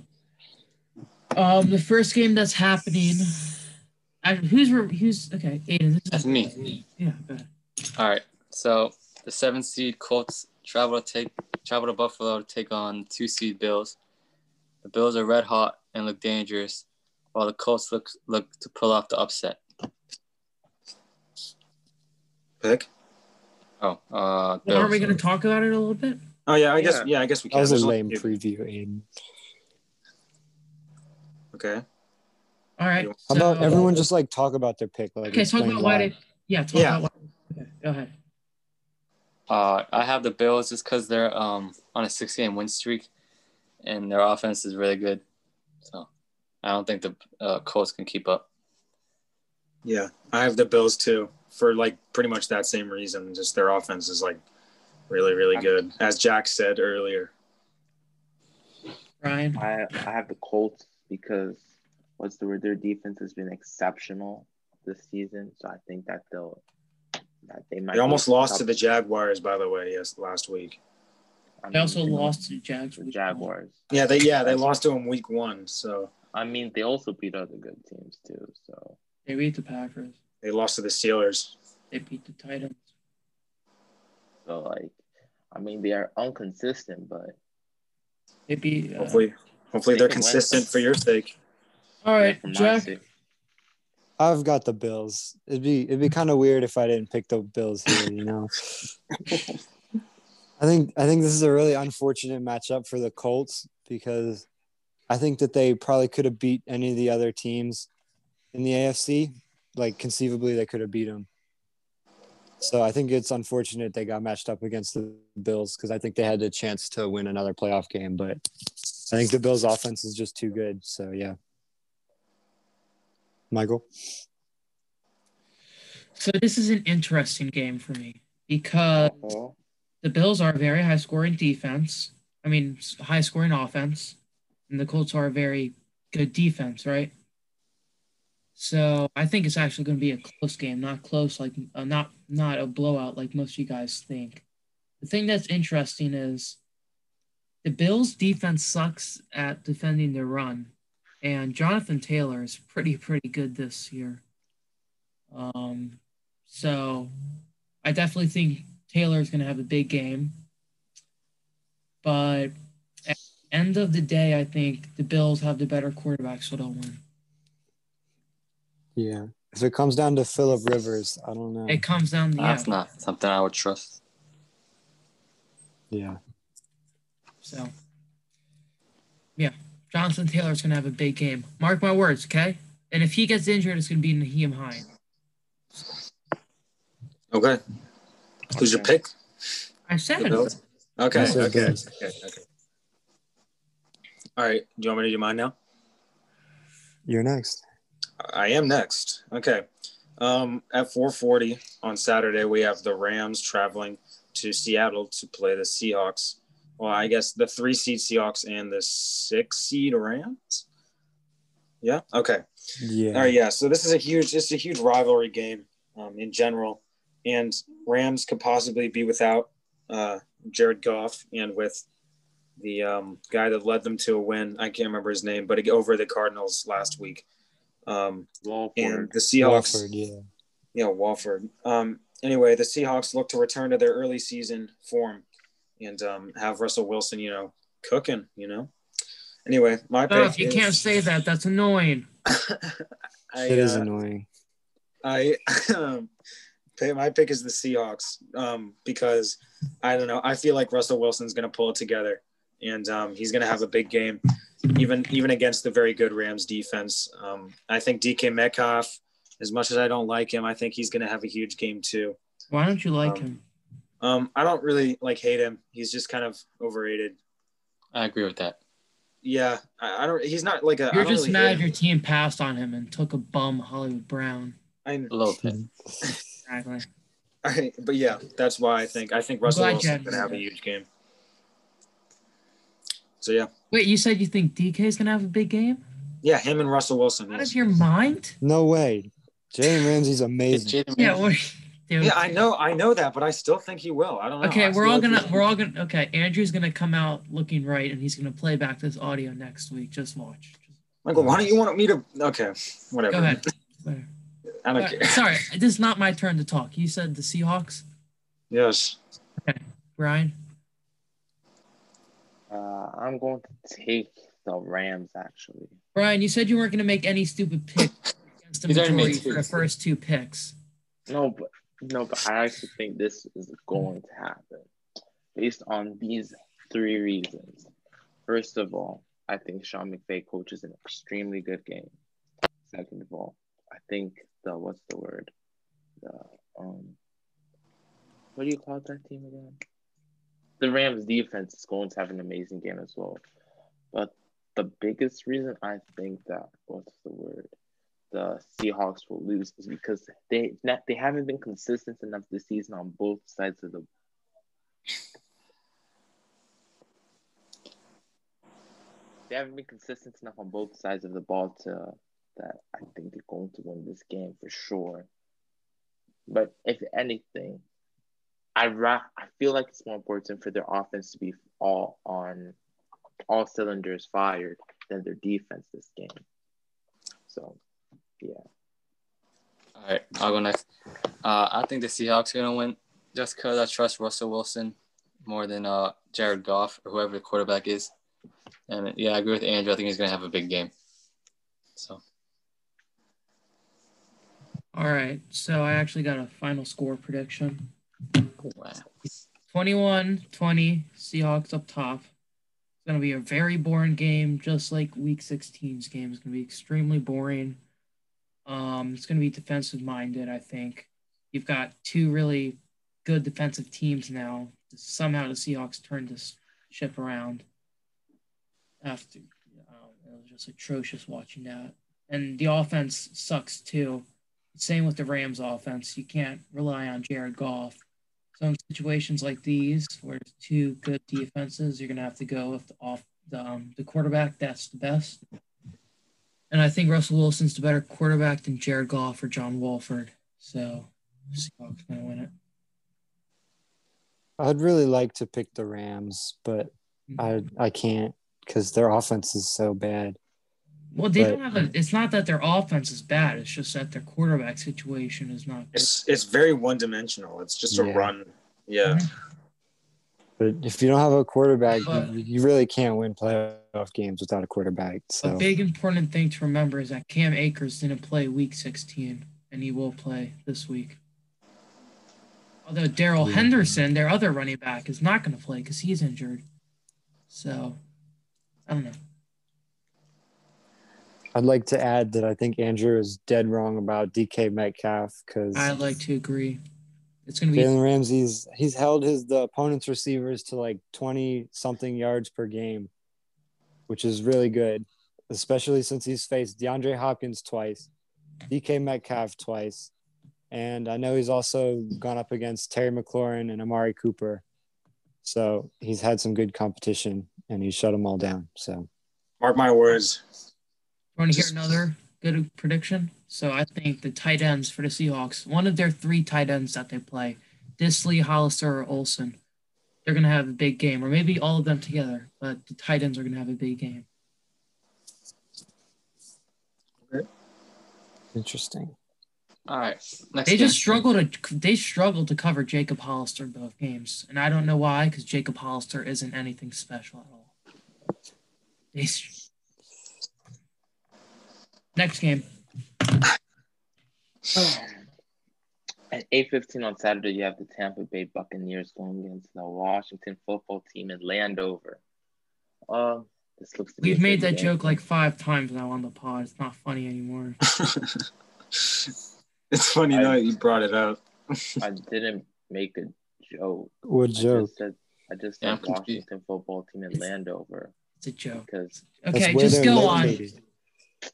um, the first game that's happening. I, who's who's okay? Aiden, this is That's me. Yeah, go ahead. All right. So the seven seed Colts travel to take travel to Buffalo to take on two seed Bills. The Bills are red hot and look dangerous, while the Colts look look to pull off the upset. Pick. Oh, uh, Well, aren't we going to talk about it a little bit? Oh yeah, I guess Yeah. yeah, I guess we That can. was a There's only lame two. preview, Aiden. Okay. All right. How about everyone just like talk about their pick? Like, Okay, talk about why why. they. Yeah, talk Yeah. about why. Okay, go ahead. Uh, I have the Bills just because they're um on a six game win streak, and their offense is really good. So I don't think the uh, Colts can keep up. Yeah, I have the Bills too for like pretty much that same reason. Just their offense is like really, really good, as Jack said earlier. Ryan, I I have the Colts because what's the word? Their defense has been exceptional this season, so I think that they'll that they might. They almost lost top- to the Jaguars, by the way, yes, last week. I they also lost to the Jags. the Jaguars. Yeah, they yeah they lost to them week one, so I mean, they also beat other good teams too. So They beat the Packers. they lost to the Steelers. They beat the Titans. so like, I mean, they are inconsistent, but They beat. Uh, Hopefully, hopefully They they're can win. consistent for your sake. all right, for Jack. sake- I've got the Bills. It'd be it'd be kind of weird if I didn't pick the Bills here. You know, I think I think this is a really unfortunate matchup for the Colts because I think that they probably could have beat any of the other teams in the AFC. Like conceivably, they could have beat them. So I think it's unfortunate they got matched up against the Bills because I think they had the chance to win another playoff game, but I think the Bills' offense is just too good. So yeah, Michael. So this is an interesting game for me because Oh, the Bills are a very high scoring defense. I mean, high scoring offense, and the Colts are a very good defense, right? So I think it's actually going to be a close game, not close like uh, not not a blowout like most of you guys think. The thing that's interesting is the Bills' defense sucks at defending their run, and Jonathan Taylor is pretty pretty good this year. Um, so I definitely think Taylor is going to have a big game. But at the end of the day, I think the Bills have the better quarterback, so they'll win. Yeah. If it comes down to Philip Rivers, I don't know. It comes down to yeah. That's not something I would trust. Yeah. So yeah, Jonathan Taylor's going to have a big game. Mark my words, okay? And if he gets injured, it's going to be Nyheim Hine. Okay. Who's your pick? I said The it. Bills? Okay. Okay. Okay. Okay. All right. Do you want me to do mine now? You're next. I am next. Okay. Um, at 4:40 on Saturday, we have the Rams traveling to Seattle to play the Seahawks. Well, I guess the three seed Seahawks and the six seed Rams. Yeah. Okay. Yeah. All right, yeah. So this is a huge, it's a huge rivalry game um, in general, and Rams could possibly be without uh, Jared Goff and with the um, guy that led them to a win. I can't remember his name, but over the Cardinals last week. Um, and the Seahawks, Wolford, yeah. yeah, Wolford. Um, anyway, the Seahawks look to return to their early season form and um, have Russell Wilson, you know, cooking. You know. Anyway, my pick. Oh, if you is- can't say that, that's annoying. I, It is uh, annoying. I um, pick- my pick is the Seahawks um, because I don't know. I feel like Russell Wilson's going to pull it together, and um, he's going to have a big game, even even against the very good Rams defense. Um, I think DK Metcalf, as much as I don't like him, I think he's going to have a huge game too. Why don't you like Um, him? Um, I don't really like hate him. He's just kind of overrated. I agree with that. Yeah, I, I don't. He's not like a. I You're don't just really hate mad your team passed on him and took a bum Hollywood Brown. I, A little bit. Exactly. I, but yeah, that's why I think I think Russell glad you Wilson's going to have a huge game. So yeah, Wait, you said you think DK is gonna have a big game? yeah, him and Russell Wilson. Out yes. of your mind? No way. Jalen Ramsey's It's amazing. Jaden Yeah. Ramsey. What. Yeah, I know, I know that, but I still think he will. I don't know. Okay, I we're all gonna he's- we're all gonna okay. Andrew's gonna come out looking right, and he's gonna play back this audio next week. Just watch. Michael, why don't you want me to? Okay, whatever. Go ahead. Whatever. I don't Uh, care. sorry, this is not my turn to talk. You said the Seahawks, Yes. Okay, Brian. Uh, I'm going to take the Rams actually. Brian, you said you weren't gonna make any stupid picks against the He's majority for the first two picks. No, but no, but I actually think this is going to happen based on these three reasons. First of all, I think Sean McVay coaches an extremely good game. Second of all, I think the what's the word? The um what do you call that team again? The Rams defense is going to have an amazing game as well. But the biggest reason I think that what's the word? The Seahawks will lose is because they they haven't been consistent enough this season on both sides of the they haven't been consistent enough on both sides of the ball to that I think they're going to win this game for sure. But if anything, I ra- I feel like it's more important for their offense to be all on all cylinders fired than their defense this game. So, yeah. All right, I'll go next. Uh, I think the Seahawks are gonna win just because I trust Russell Wilson more than uh, Jared Goff or whoever the quarterback is. And yeah, I agree with Andrew. I think he's gonna have a big game. So. All right, so I actually got a final score prediction. Wow. 21 20, Seahawks up top. It's going to be a very boring game, just like week 16's game. It's going to be extremely boring. Um, it's going to be defensive minded, I think. You've got two really good defensive teams now. Somehow the Seahawks turned this ship around. After um, it was just atrocious watching that. And the offense sucks too. Same with the Rams offense. You can't rely on Jared Goff. So in situations like these, where it's two good defenses, you're gonna have to go with the off the um, the quarterback that's the best. And I think Russell Wilson's the better quarterback than Jared Goff or John Wolford. So Seahawks gonna win it. I'd really like to pick the Rams, but I I can't because their offense is so bad. Well, they But- don't have a. It's not that their offense is bad. It's just that their quarterback situation is not. Good. It's it's very one dimensional. It's just a Yeah. run. Yeah. But if you don't have a quarterback, But- you, you really can't win playoff games without a quarterback. A big important thing to remember is that Cam Akers didn't play Week 16, and he will play this week. Although Darrell Yeah. Henderson, their other running back, is not going to play because he's injured. So, I don't know. I'd like to add that I think Andrew is dead wrong about DK Metcalf because I'd like to agree. It's going to be Jalen Ramsey's he's held his the opponent's receivers to like twenty something yards per game, which is really good, especially since he's faced DeAndre Hopkins twice, DK Metcalf twice, and I know he's also gone up against Terry McLaurin and Amari Cooper, so he's had some good competition and he shut them all down. So Mark my words. Want to hear another good prediction? So I think the tight ends for the Seahawks, one of their three tight ends that they play, Dissly, Hollister, or Olsen, they're going to have a big game, or maybe all of them together, but the tight ends are going to have a big game. interesting. All right. Next They game. just struggle to they struggle to cover Jacob Hollister in both games, and I don't know why, because Jacob Hollister isn't anything special at all. They Next game. At eight fifteen on Saturday, you have the Tampa Bay Buccaneers going against the Washington Football Team in Landover. Um, this looks. To be We've made that game. joke like five times now on the pod. It's not funny anymore. it's funny I- that you brought it up. I didn't make a joke. What I joke? just said I just said confused. Washington Football Team in Landover It's a joke. because Okay, just they're go on.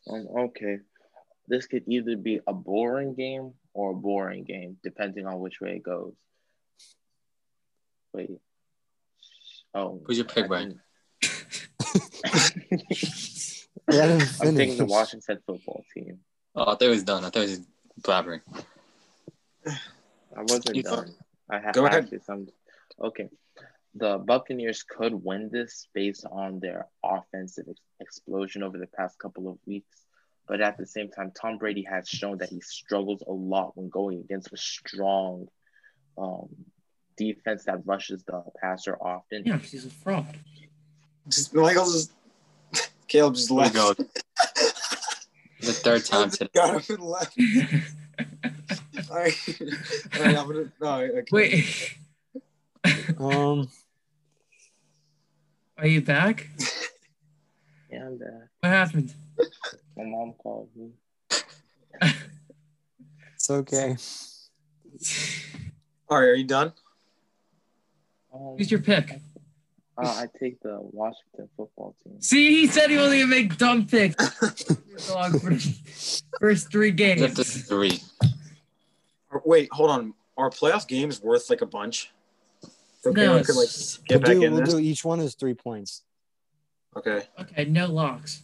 um, okay, this could either be a boring game or a boring game, depending on which way it goes. Wait. Oh, Who's your pick, I Brian? think- I'm taking the. Washington Football Team. Oh, I thought it was done. I thought it was blabbering. I wasn't You- done. I have Go ahead. actually some. Okay, the Buccaneers could win this based on their offensive explosion over the past couple of weeks, but at the same time, Tom Brady has shown that he struggles a lot when going against a strong um, defense that rushes the passer often. Yeah, he's a fraud. Just Michael just Caleb just left. go. The third time today. got up and left. All right. All right, I'm gonna. No, okay. Wait, Um, are you back? Yeah, I'm there. What happened? My mom called me. it's okay. All right, are you done? Um, Who's your pick? uh, I take the Washington football team. See, he said he wasn't gonna make dumb picks. Dog first three Just a games. three. Wait, hold on. Are playoff games worth like a bunch? So No, Caleb could like get we'll back do, in we'll do each one is three points. Okay. Okay, no locks.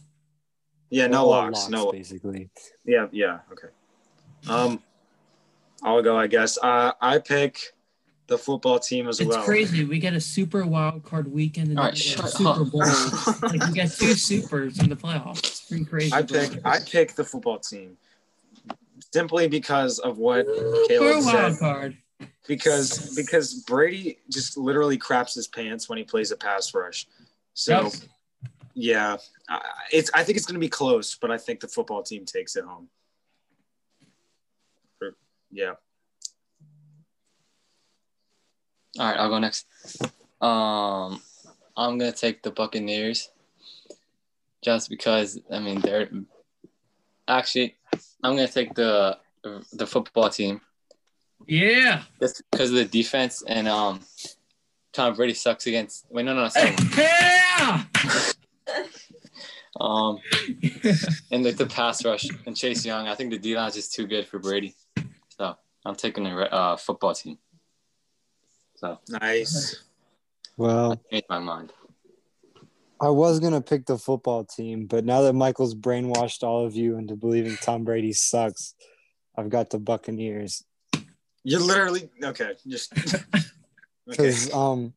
Yeah, no All locks. No. basically. Yeah, yeah. Okay. Um, I'll go. I guess. Uh, I pick the football team as It's well. It's crazy. We get a super wild card weekend and All right, a Super up. Bowl. like we get two supers in the playoffs. It's pretty crazy. I pick. I pick the football team simply because of what for a Caleb said. wild card. Because because Brady just literally craps his pants when he plays a pass rush. So. Yep. Yeah, I- it's. I think it's going to be close, but I think the football team takes it home. Yeah. All right, I'll go next. Um, I'm gonna take the Buccaneers, just because I mean they're actually. I'm gonna take the the football team Yeah. just because of the defense and um, Tom Brady sucks against. Wait, no, no, sorry. Yeah. Um, and like the pass rush and Chase Young. I think the D line is just too good for Brady, so I'm taking the uh, football team. So Nice. Well, I changed my mind. I was gonna pick the football team, but now that Michael's brainwashed all of you into believing Tom Brady sucks, I've got the Buccaneers. You're literally okay. Just okay. Because um,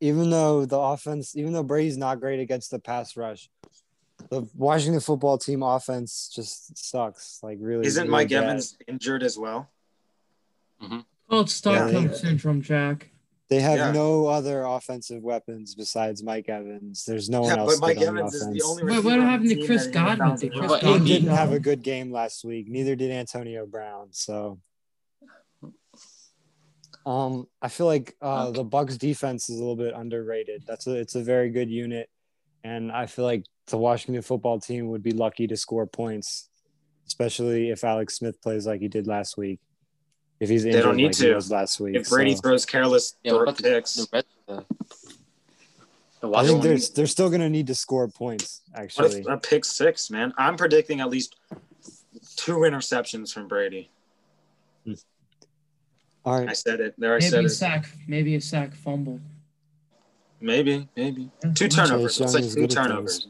even though the offense, even though Brady's not great against the pass rush, the Washington football team offense just sucks. Like really, Isn't really Mike bad. Evans injured as well? Oh, it's Stockholm Yeah. syndrome, Jack. They have Yeah. no other offensive weapons besides Mike Evans. There's no one else but Mike good on Evans is the only. Wait, what receiver on the happened to Chris that Godwin? Did Chris yards. But He AB didn't have a good game last week. Neither did Antonio Brown. So, um, I feel like uh, the Bucs defense is a little bit underrated. That's a it's a very good unit, and I feel like the Washington football team would be lucky to score points, especially if Alex Smith plays like he did last week. If he's injured don't need like he to. was last week, If Brady So, throws careless Yeah, throw picks, the rest of the, the I think Washington? they're they're still gonna need to score points. what Actually, if a pick six, man? I'm predicting at least two interceptions from Brady. Hmm. All right, I said it. There, I Maybe said a it. sack. Maybe a sack fumble. Maybe, maybe two turnovers. It's like two turnovers.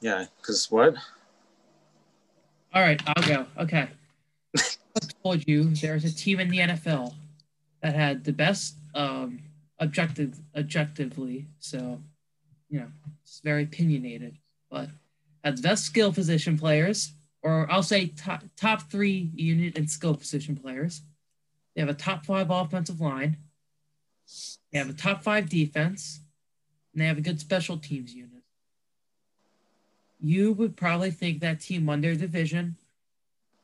Yeah, because what? All right, I'll go. Okay. I told you there's a team in the NFL that had the best um, objective objectively, so you know it's very opinionated, but had the best skill position players, or I'll say top top three unit and skill position players. They have a top five offensive line. They have a top five defense, and they have a good special teams unit. You would probably think that team won their division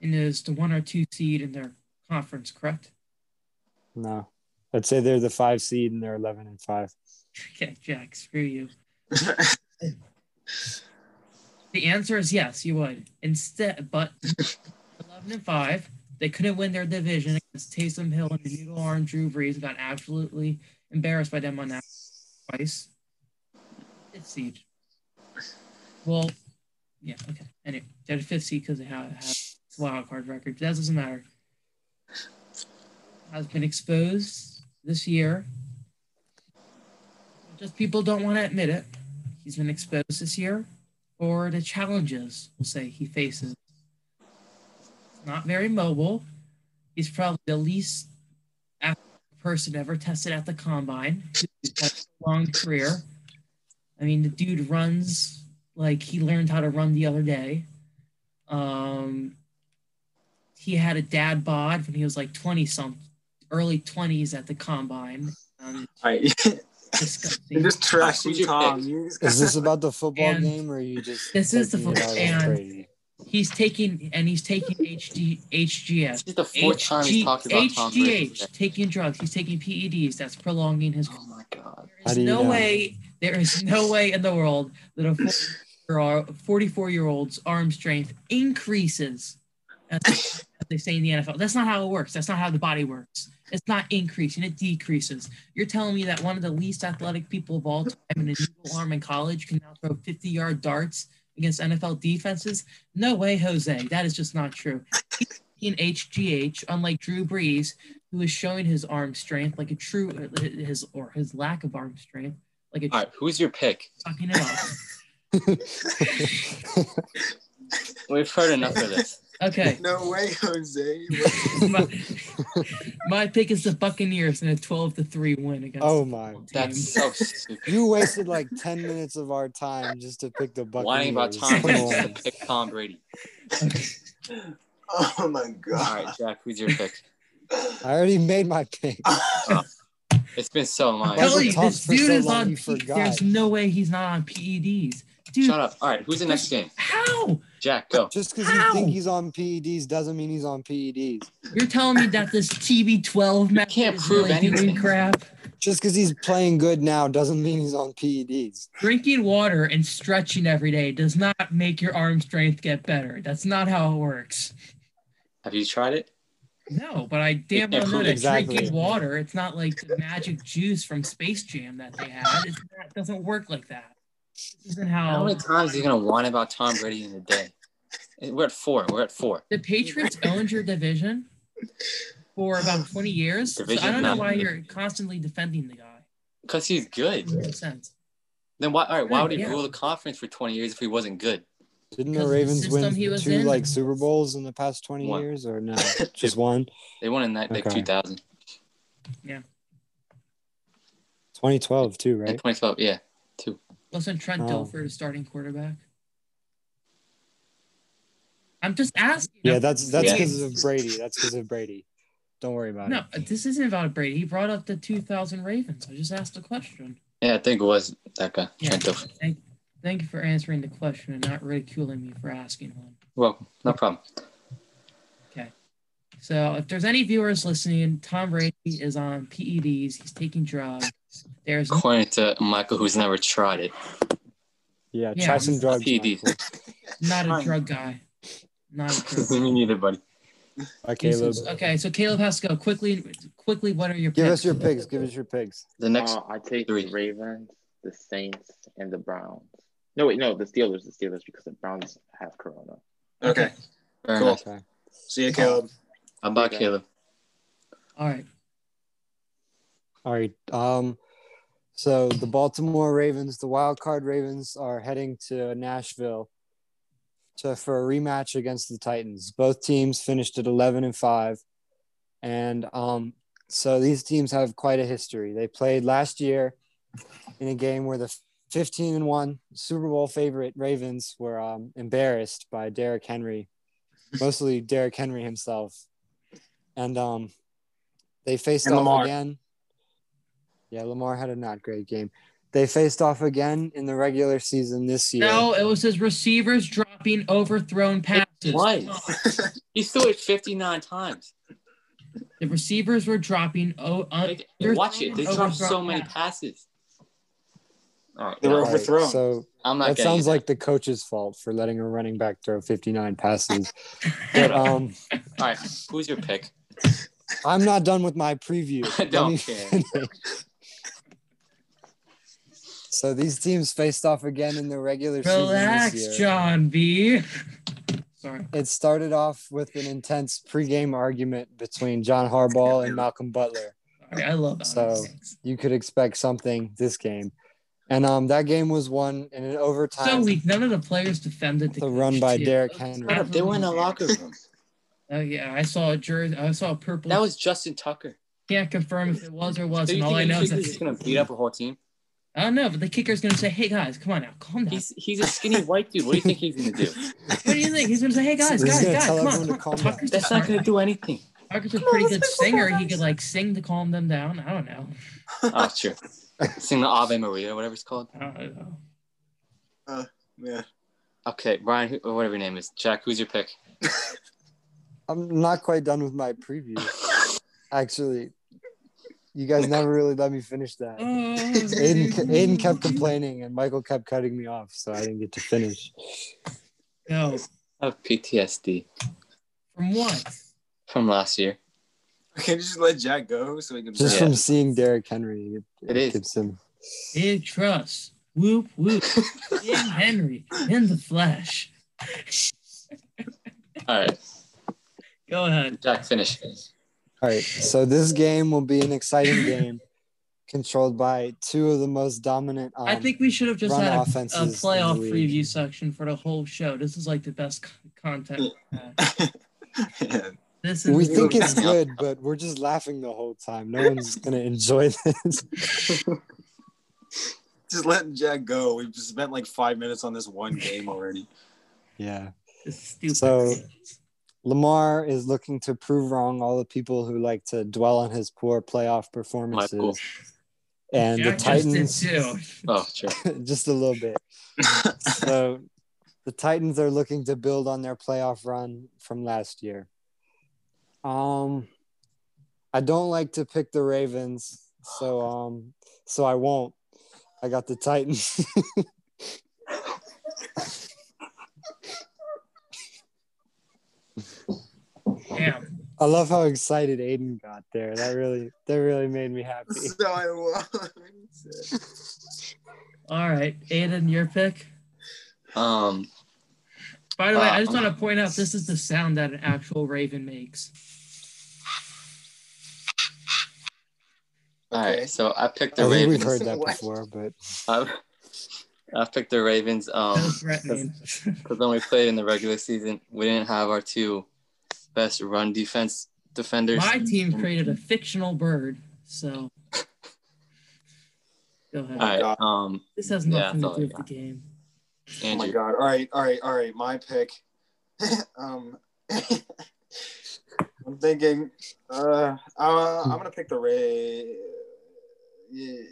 and is the one or two seed in their conference, correct? No, I'd say they're the five seed and they're eleven and five. Okay, Jack, screw you. The answer is yes, you would. Instead, but 11 and 5, they couldn't win their division against Taysom Hill and the Noodle Arm Drew Brees got absolutely embarrassed by them on that twice. Fifth seed. Well, yeah, okay. Anyway, they're the fifth seed because they have, have a wild card record. That doesn't matter. Has been exposed this year. Just people don't want to admit it. He's been exposed this year or the challenges, we'll say, he faces. Not very mobile. He's probably the least person ever tested at the combine. He's had a long career. I mean, the dude runs like he learned how to run the other day. Um, he had a dad bod when he was like 20 something, early 20s at the combine. Um, I, disgusting. you're just Who's trashing Tom. pick? You just- Is this about the football And game, or are you just? this is the football- out on and- Brady? He's taking and he's taking HD HGS. This is the fourth time he's HG, talked about Tom Brady. HGH, taking drugs. He's taking PEDs. That's prolonging his. Oh my god. There How is do you no know? way. There is no way in the world that a 44 year old's arm strength increases as, as they say in the NFL. That's not how it works. That's not how the body works. It's not increasing, it decreases. You're telling me that one of the least athletic people of all time in a needle arm in college can now throw 50 yard darts against NFL defenses? No way, Jose. That is just not true. In HGH, unlike Drew Brees, who is showing his arm strength like a true his or his lack of arm strength like a All right, who's your pick? sucking it up. We've heard enough of this. Okay. No way, Jose. my, my pick is the Buccaneers in a 12 to 3 win against Oh my. That's so stupid. You wasted like 10 minutes of our time just to pick the Buccaneers. Whining about Tom Brady to pick Tom Brady. oh my god. right, Jack, who's your pick? I already made my pick. Oh, it's been so long. Why Tell is it you, tough this dude so is on. P- there's no way he's not on PEDs. Dude, Shut up. All right, who's the next game? how? Jack, go. Just because you How? think he's on PEDs doesn't mean he's on PEDs. You're telling me that this TB12 method can't is prove really doing anything. crap? Just because he's playing good now doesn't mean he's on PEDs. Drinking water and stretching every day does not make your arm strength get better. That's not how it works. Have you tried it? No, but I damn well know prove that exactly. drinking water, it's not like the magic juice from Space Jam that they had. It's it doesn't work like that. This isn't How how many times are you gonna whine about Tom Brady in a day? We're at four. We're at four. the Patriots owned your division for about 20 years. So I don't know nine. why you're constantly defending the guy. Because he's good. Doesn't sense. Then why? All right. Why would he Yeah. rule the conference for 20 years if he wasn't good? Didn't the Because of the Ravens win two in. like Super Bowls in the past 20 One. years or no? Just one? They won in that like Okay. 2000 2012 too, and right? 2012. Yeah, two. Wasn't Trent Oh. Dilfer a starting quarterback? I'm just asking. Yeah, I'm- that's that's Yeah. because of Brady. That's because of Brady. Don't worry about No, it. No, this isn't about Brady. He brought up the 2000 Ravens. I just asked a question. Yeah, I think it was that guy. Yeah. Trent Dilfer. Thank, thank you for answering the question and not ridiculing me for asking one. Well, no problem. Okay. So, if there's any viewers listening, Tom Brady is on PEDs. He's taking drugs. There's According to Michael, who's never tried it. Yeah, Yeah, try some drugs. PEDs. not a drug guy. Not a drug guy. Me neither, buddy. Michael. Caleb. Jesus. Okay, so Caleb has to go quickly. Quickly, what are your pigs? Give picks? us your picks. Give us your picks. The next. Uh, I take three. the Ravens, the Saints, and the Browns. No, wait, no, the Steelers, the Steelers, because the Browns have Corona. Okay. Fair Cool. enough. Okay. See you, Caleb. How about Okay. Caleb? All right. All right. Um, so the Baltimore Ravens, the wild card Ravens, are heading to Nashville to for a rematch against the Titans. Both teams finished at eleven and five, and um, so these teams have quite a history. They played last year in a game where the fifteen and one Super Bowl favorite Ravens were um, embarrassed by Derrick Henry, mostly Derrick Henry himself, and um, they faced And off Lamar. again. Yeah, Lamar had a not great game. They faced off again in the regular season this year. No, it was his receivers dropping overthrown passes. was. He threw it 59 times. The receivers were dropping. Oh, un- watch it. They throwing dropped so many passes. passes. All right. They were no, All right, overthrown. so I'm not that sounds it. like the coach's fault for letting a running back throw 59 passes. But um, All right. Who's your pick? I'm not done with my preview. I don't me care. Finish. So these teams faced off again in the regular season this relax. John B. Sorry. It started off with an intense pregame argument between John Harbaugh and Malcolm Butler. Sorry, I love that. So- You could expect something this game. And um, that game was won in an overtime. so overtime. weak. None of the players defended the The run by coach, too. Derrick Henry. Shut up. They were in the locker room. Oh yeah, I saw a jersey. I saw a purple. That was Justin Tucker. can't confirm if it was or wasn't. you All I know is he's that just going to beat up a whole team? I don't know, but the kicker's gonna say, "Hey guys, come on now, calm down." He's he's a skinny white dude. What do you think he's going to do? what do you think? He's gonna say, "Hey guys, He's guys, gonna guys, come on." to come on." calm down. Tucker's, That's not going to do anything. Tucker's a pretty good singer. He could like sing to calm them down. I don't know. Oh, sure. Sing the Ave Maria, whatever it's called. I don't know. Uh, yeah. Okay, Brian, who- whatever your name is. Jack, who's your pick? I'm not quite done with my preview. Actually, you guys never really let me finish that. Mm-hmm. Aiden, Aiden kept complaining and Michael kept cutting me off, so I didn't get to finish. No, I have PTSD. from what? from last year. Can you just let Jack go so he can? Just Yeah. from seeing Derrick Henry, it, It is. gives him. Big trust. Whoop whoop. King Henry in the flesh. All right, Go ahead. Jack, finish. All right, so this game will be an exciting game, controlled by two of the most dominant. Um, I think we should have just had a, a offenses playoff preview section for the whole show. This is like the best c- content. Yeah. This is we the- think it's good, but we're just laughing the whole time. No one's gonna enjoy this. just letting Jack go. We've just spent like five minutes on this one game already. Yeah. this is stupid. So- Lamar is looking to prove wrong all the people who like to dwell on his poor playoff performances. Michael. And the Jack just did Titans, too. Oh, sure. just a little bit. So the Titans are looking to build on their playoff run from last year. Um, I don't like to pick the Ravens, so um, so I won't. I got the Titans. Damn. I love how excited Aiden got there. That really, that really made me happy. so I won. All right, Aiden, your pick. Um, By the way, I Uh, just want to point out this is the sound that an actual raven makes. All right, So I picked I the think we've Ravens. heard that before, but I, I picked the Ravens. Um, because when we played in the regular season, we didn't have our two best run defense defenders. My team created a fictional bird, so go ahead. All right. Um, This has nothing that's all to do I with the got. game. Oh my god! All right, all right, all right. My pick. um, I'm thinking. Uh, uh, I'm gonna pick the Ray. Yeah.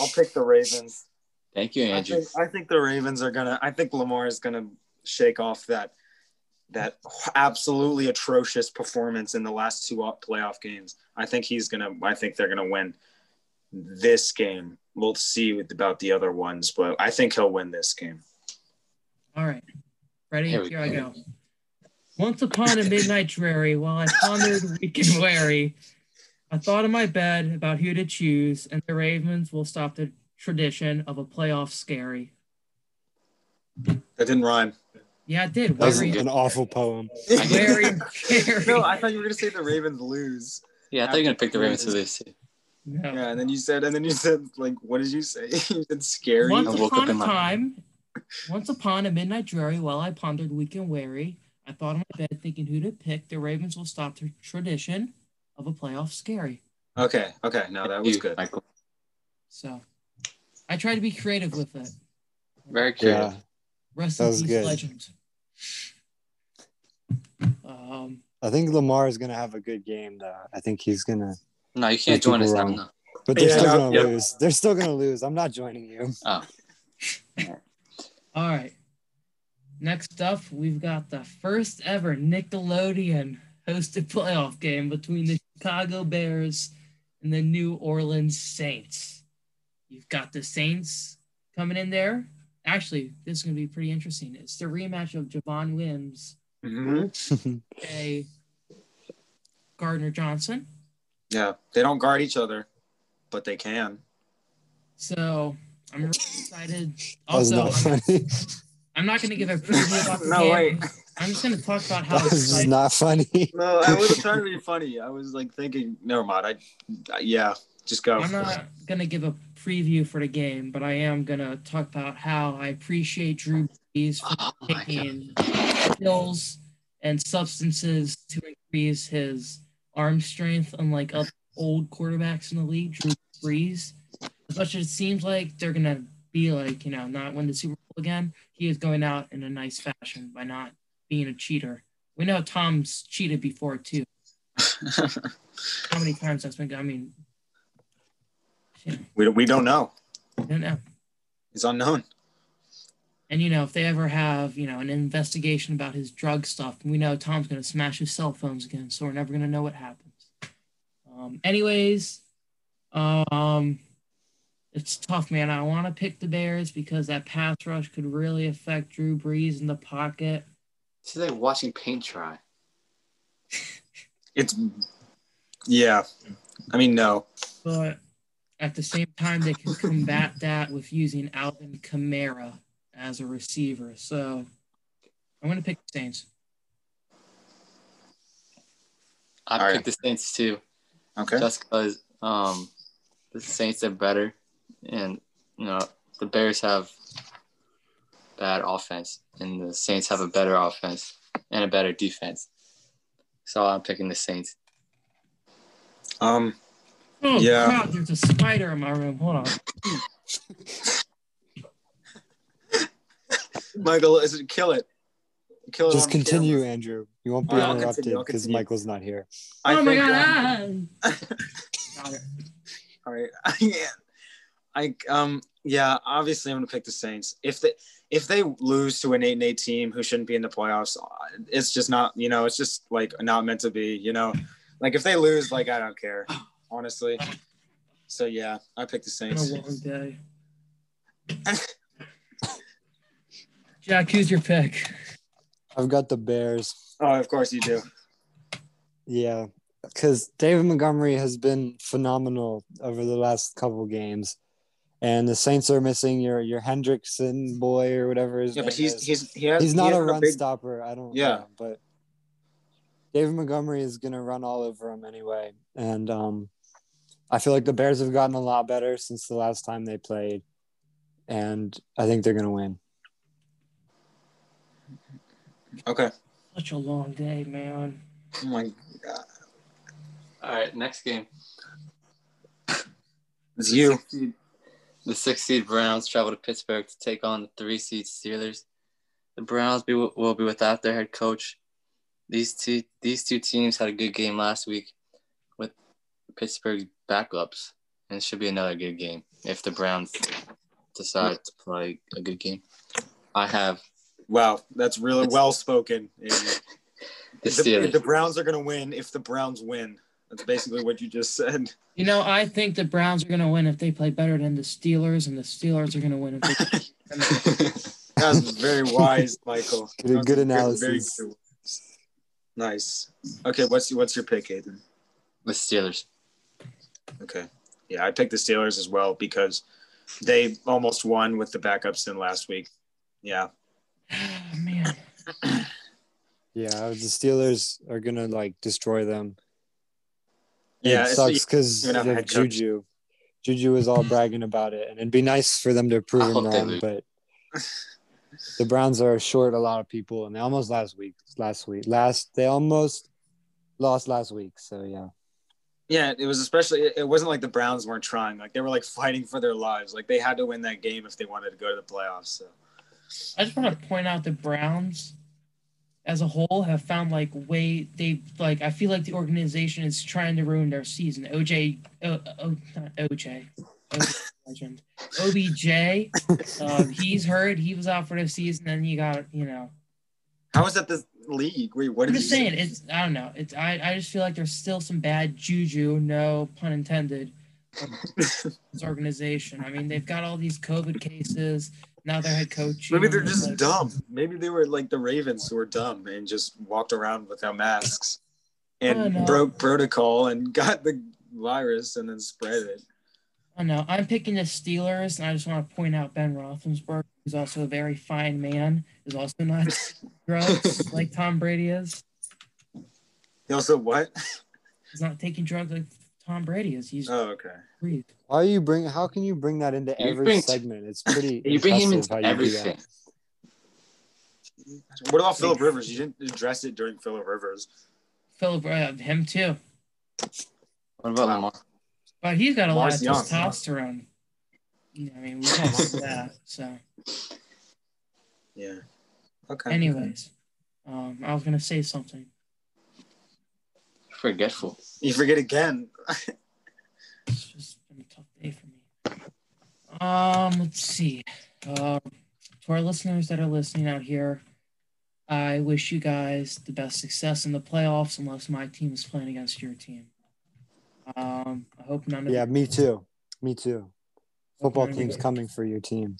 I'll pick the Ravens. Thank you, I Andrew. think, I think the Ravens are gonna. I think Lamar is gonna shake off that that absolutely atrocious performance in the last two playoff games. I think he's gonna. I think they're gonna win this game. We'll see about the other ones, but I think he'll win this game. All right, ready? Here Here, I go. go. Once upon a midnight dreary, while I pondered weak and weary, I thought in my bed about who to choose, and the Ravens will stop the tradition of a playoff scary. That didn't rhyme. Yeah, it did. that was an awful poem. very scary. no, I thought you were gonna say the Ravens lose. Yeah, I thought you were gonna pick the Ravens to lose. too. No. Yeah, and then you said, and then you said, like, what did you say? you said scary. Once I woke upon up a in my- time, once upon a midnight dreary, while I pondered weak and weary, I thought in my bed, thinking who to pick. The Ravens will stop the tradition of a playoff scary. Okay, okay, no, that was good. Michael. So, I try to be creative with it. Very creative. Yeah, Rest That in was peace, good. legend. Um, I think Lamar is gonna have a good game, though. I think he's gonna, No, you can't join us now. wrong. But they're Yeah, still gonna yeah. lose. They're still gonna lose. I'm not joining you. Oh, all right. Next up, we've got the first ever Nickelodeon hosted playoff game between the Chicago Bears and the New Orleans Saints. You've got the Saints coming in there. Actually, this is going to be pretty interesting. It's the rematch of Javon Wims, Mhm. a Gardner Johnson. Yeah, they don't guard each other, but they can. So I'm really excited. Also, I'm, funny. I'm not going to give a preview about the No, game. wait. I'm just going to talk about how this is just not funny. No, I wasn't trying to be funny. I was like thinking, never mind. I, I yeah, just go. I'm not gonna give a preview for the game, but I am gonna talk about how I appreciate Drew oh Brees for Oh taking pills and substances to increase his arm strength, unlike other old quarterbacks in the league. Drew Brees, as much as it seems like they're gonna be like you know not win the Super Bowl again, he is going out in a nice fashion by not being a cheater. We know Tom's cheated before too. How many times that's been? I mean, you know, we, we don't know. I don't know. It's unknown. And you know, if they ever have, you know, an investigation about his drug stuff, we know Tom's gonna smash his cell phones again, so we're never gonna know what happens. Um, anyways, um, it's tough, man. I want to pick the Bears because that pass rush could really affect Drew Brees in the pocket. It's like watching paint dry. It's yeah. I mean, no. But at the same time, they can combat that with using Alvin Kamara as a receiver. So I'm going to pick the Saints. I All right. picked the Saints too, Okay. just because um, the Saints are better, and you know the Bears have bad offense, and the Saints have a better offense and a better defense. So I'm picking the Saints. Um. Oh, Yeah. God, there's a spider in my room. Hold on. Michael, is it kill it? Kill it. Just continue, camera. Andrew. You won't be All right, I'll interrupted because. Michael's not here. I oh my think, God. um. Got it. All right. yeah. I um yeah, obviously I'm gonna pick the Saints. If they if they lose to an eight and eight team who shouldn't be in the playoffs, it's just not you know it's just like not meant to be. You know, like if they lose, like I don't care, honestly. So yeah, I picked the Been Saints. a long day. Jack, who's your pick? I've got the Bears. Oh, of course you do. Yeah, because David Montgomery has been phenomenal over the last couple games, and the Saints are missing your your Hendrickson boy or whatever his Yeah, name but he's is. he's he has, he's he not a hasn't run big- stopper. I don't. Yeah. but David Montgomery is gonna run all over him anyway, and um, I feel like the Bears have gotten a lot better since the last time they played, and I think they're gonna win. Okay. Such a long day, man. Oh my god, All right, next game. it's you. The six seed Browns travel to Pittsburgh to take on the three seed Steelers. The Browns be, will be without their head coach. These two these two teams had a good game last week with Pittsburgh's backups, and it should be another good game if the Browns decide to play a good game. I have Wow, that's really well spoken. the The, Browns are gonna win if the Browns win. That's basically what you just said. You know, I think the Browns are going to win if they play better than the Steelers, and the Steelers are going to win if they That was very wise, Michael. Good- That good a very- analysis. good- Nice. Okay, what's what's your pick, Aiden? the Steelers. Okay. Yeah, I picked the Steelers as well because they almost won with the backups in last week. Yeah. Oh, man. Yeah, the Steelers are gonna like destroy them. Yeah, it sucks because even have a of head coach. Juju. Juju was all bragging about it, and it'd be nice for them to prove him wrong. But the Browns are short a lot of people, and they almost last week. Last week, last they almost lost last week. So yeah, Yeah, it was especially it it wasn't like the Browns weren't trying. Like they were like fighting for their lives. Like they had to win that game if they wanted to go to the playoffs. So I just want to point out the Browns as a whole have found like way they like I feel like the organization is trying to ruin their season. OJ oh, oh not OJ. OJ legend. OBJ, um, he's hurt. He was out for the season, and you got you know. how is that the league? Wait, what I'm just saying it's. I don't know. It's. I. I just feel like there's still some bad juju. No pun intended. This organization. I mean, they've got all these COVID cases. Now their head coach. Maybe they're just like, dumb. Maybe they were like the Ravens who were dumb and just walked around without masks I don't know. and broke protocol and got the virus and then spread it. I know. I'm picking the Steelers, and I just want to point out Ben Roethlisberger, who's also a very fine man, is also not drugs like Tom Brady is. He also what? He's not taking drugs like Tom Brady is. He's Oh, okay. breathe. why are you bring? How can you bring that into You every bring- segment? It's pretty. You bring him impressive into how you do that. everything. What about Philip Rivers? You didn't address it during Philip Rivers. Philip, uh, him too, What about Lamar? but he's got a lot of young. testosterone. Yeah, I mean, we talked about that. So, Yeah. Okay. anyways, um, I was gonna say something. Forgetful. You forget again. It's just been a tough day for me. Um, let's see. Uh, to our listeners that are listening out here, I wish you guys the best success in the playoffs, unless my team is playing against your team. Um, I hope none of Yeah, me too. Me too. Football team's coming for your team.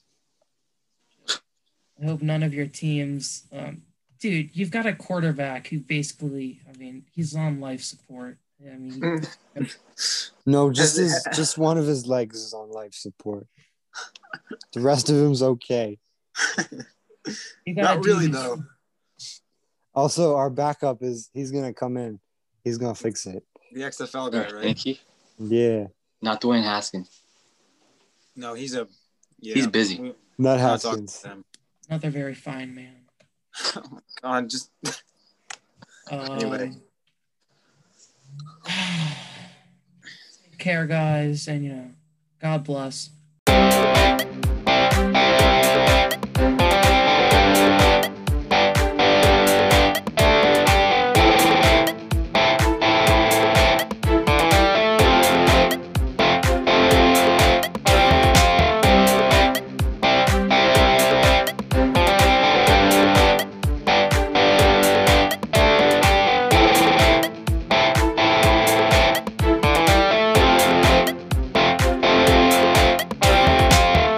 I hope none of your teams um, dude, you've got a quarterback who basically, I mean, he's on life support. I mean, No, just Has his just one of his legs is on life support. The rest of him's okay. you Not really though. Also, our backup is he's gonna come in. He's gonna fix it. The XFL guy, right? Thank you. Yeah, Not Dwayne Haskins. No, he's a. Yeah, He's busy. we- not we're not talking Haskins. to them. Another very fine man. Oh god, just Um, Anyway. take care, guys, and you know, God bless.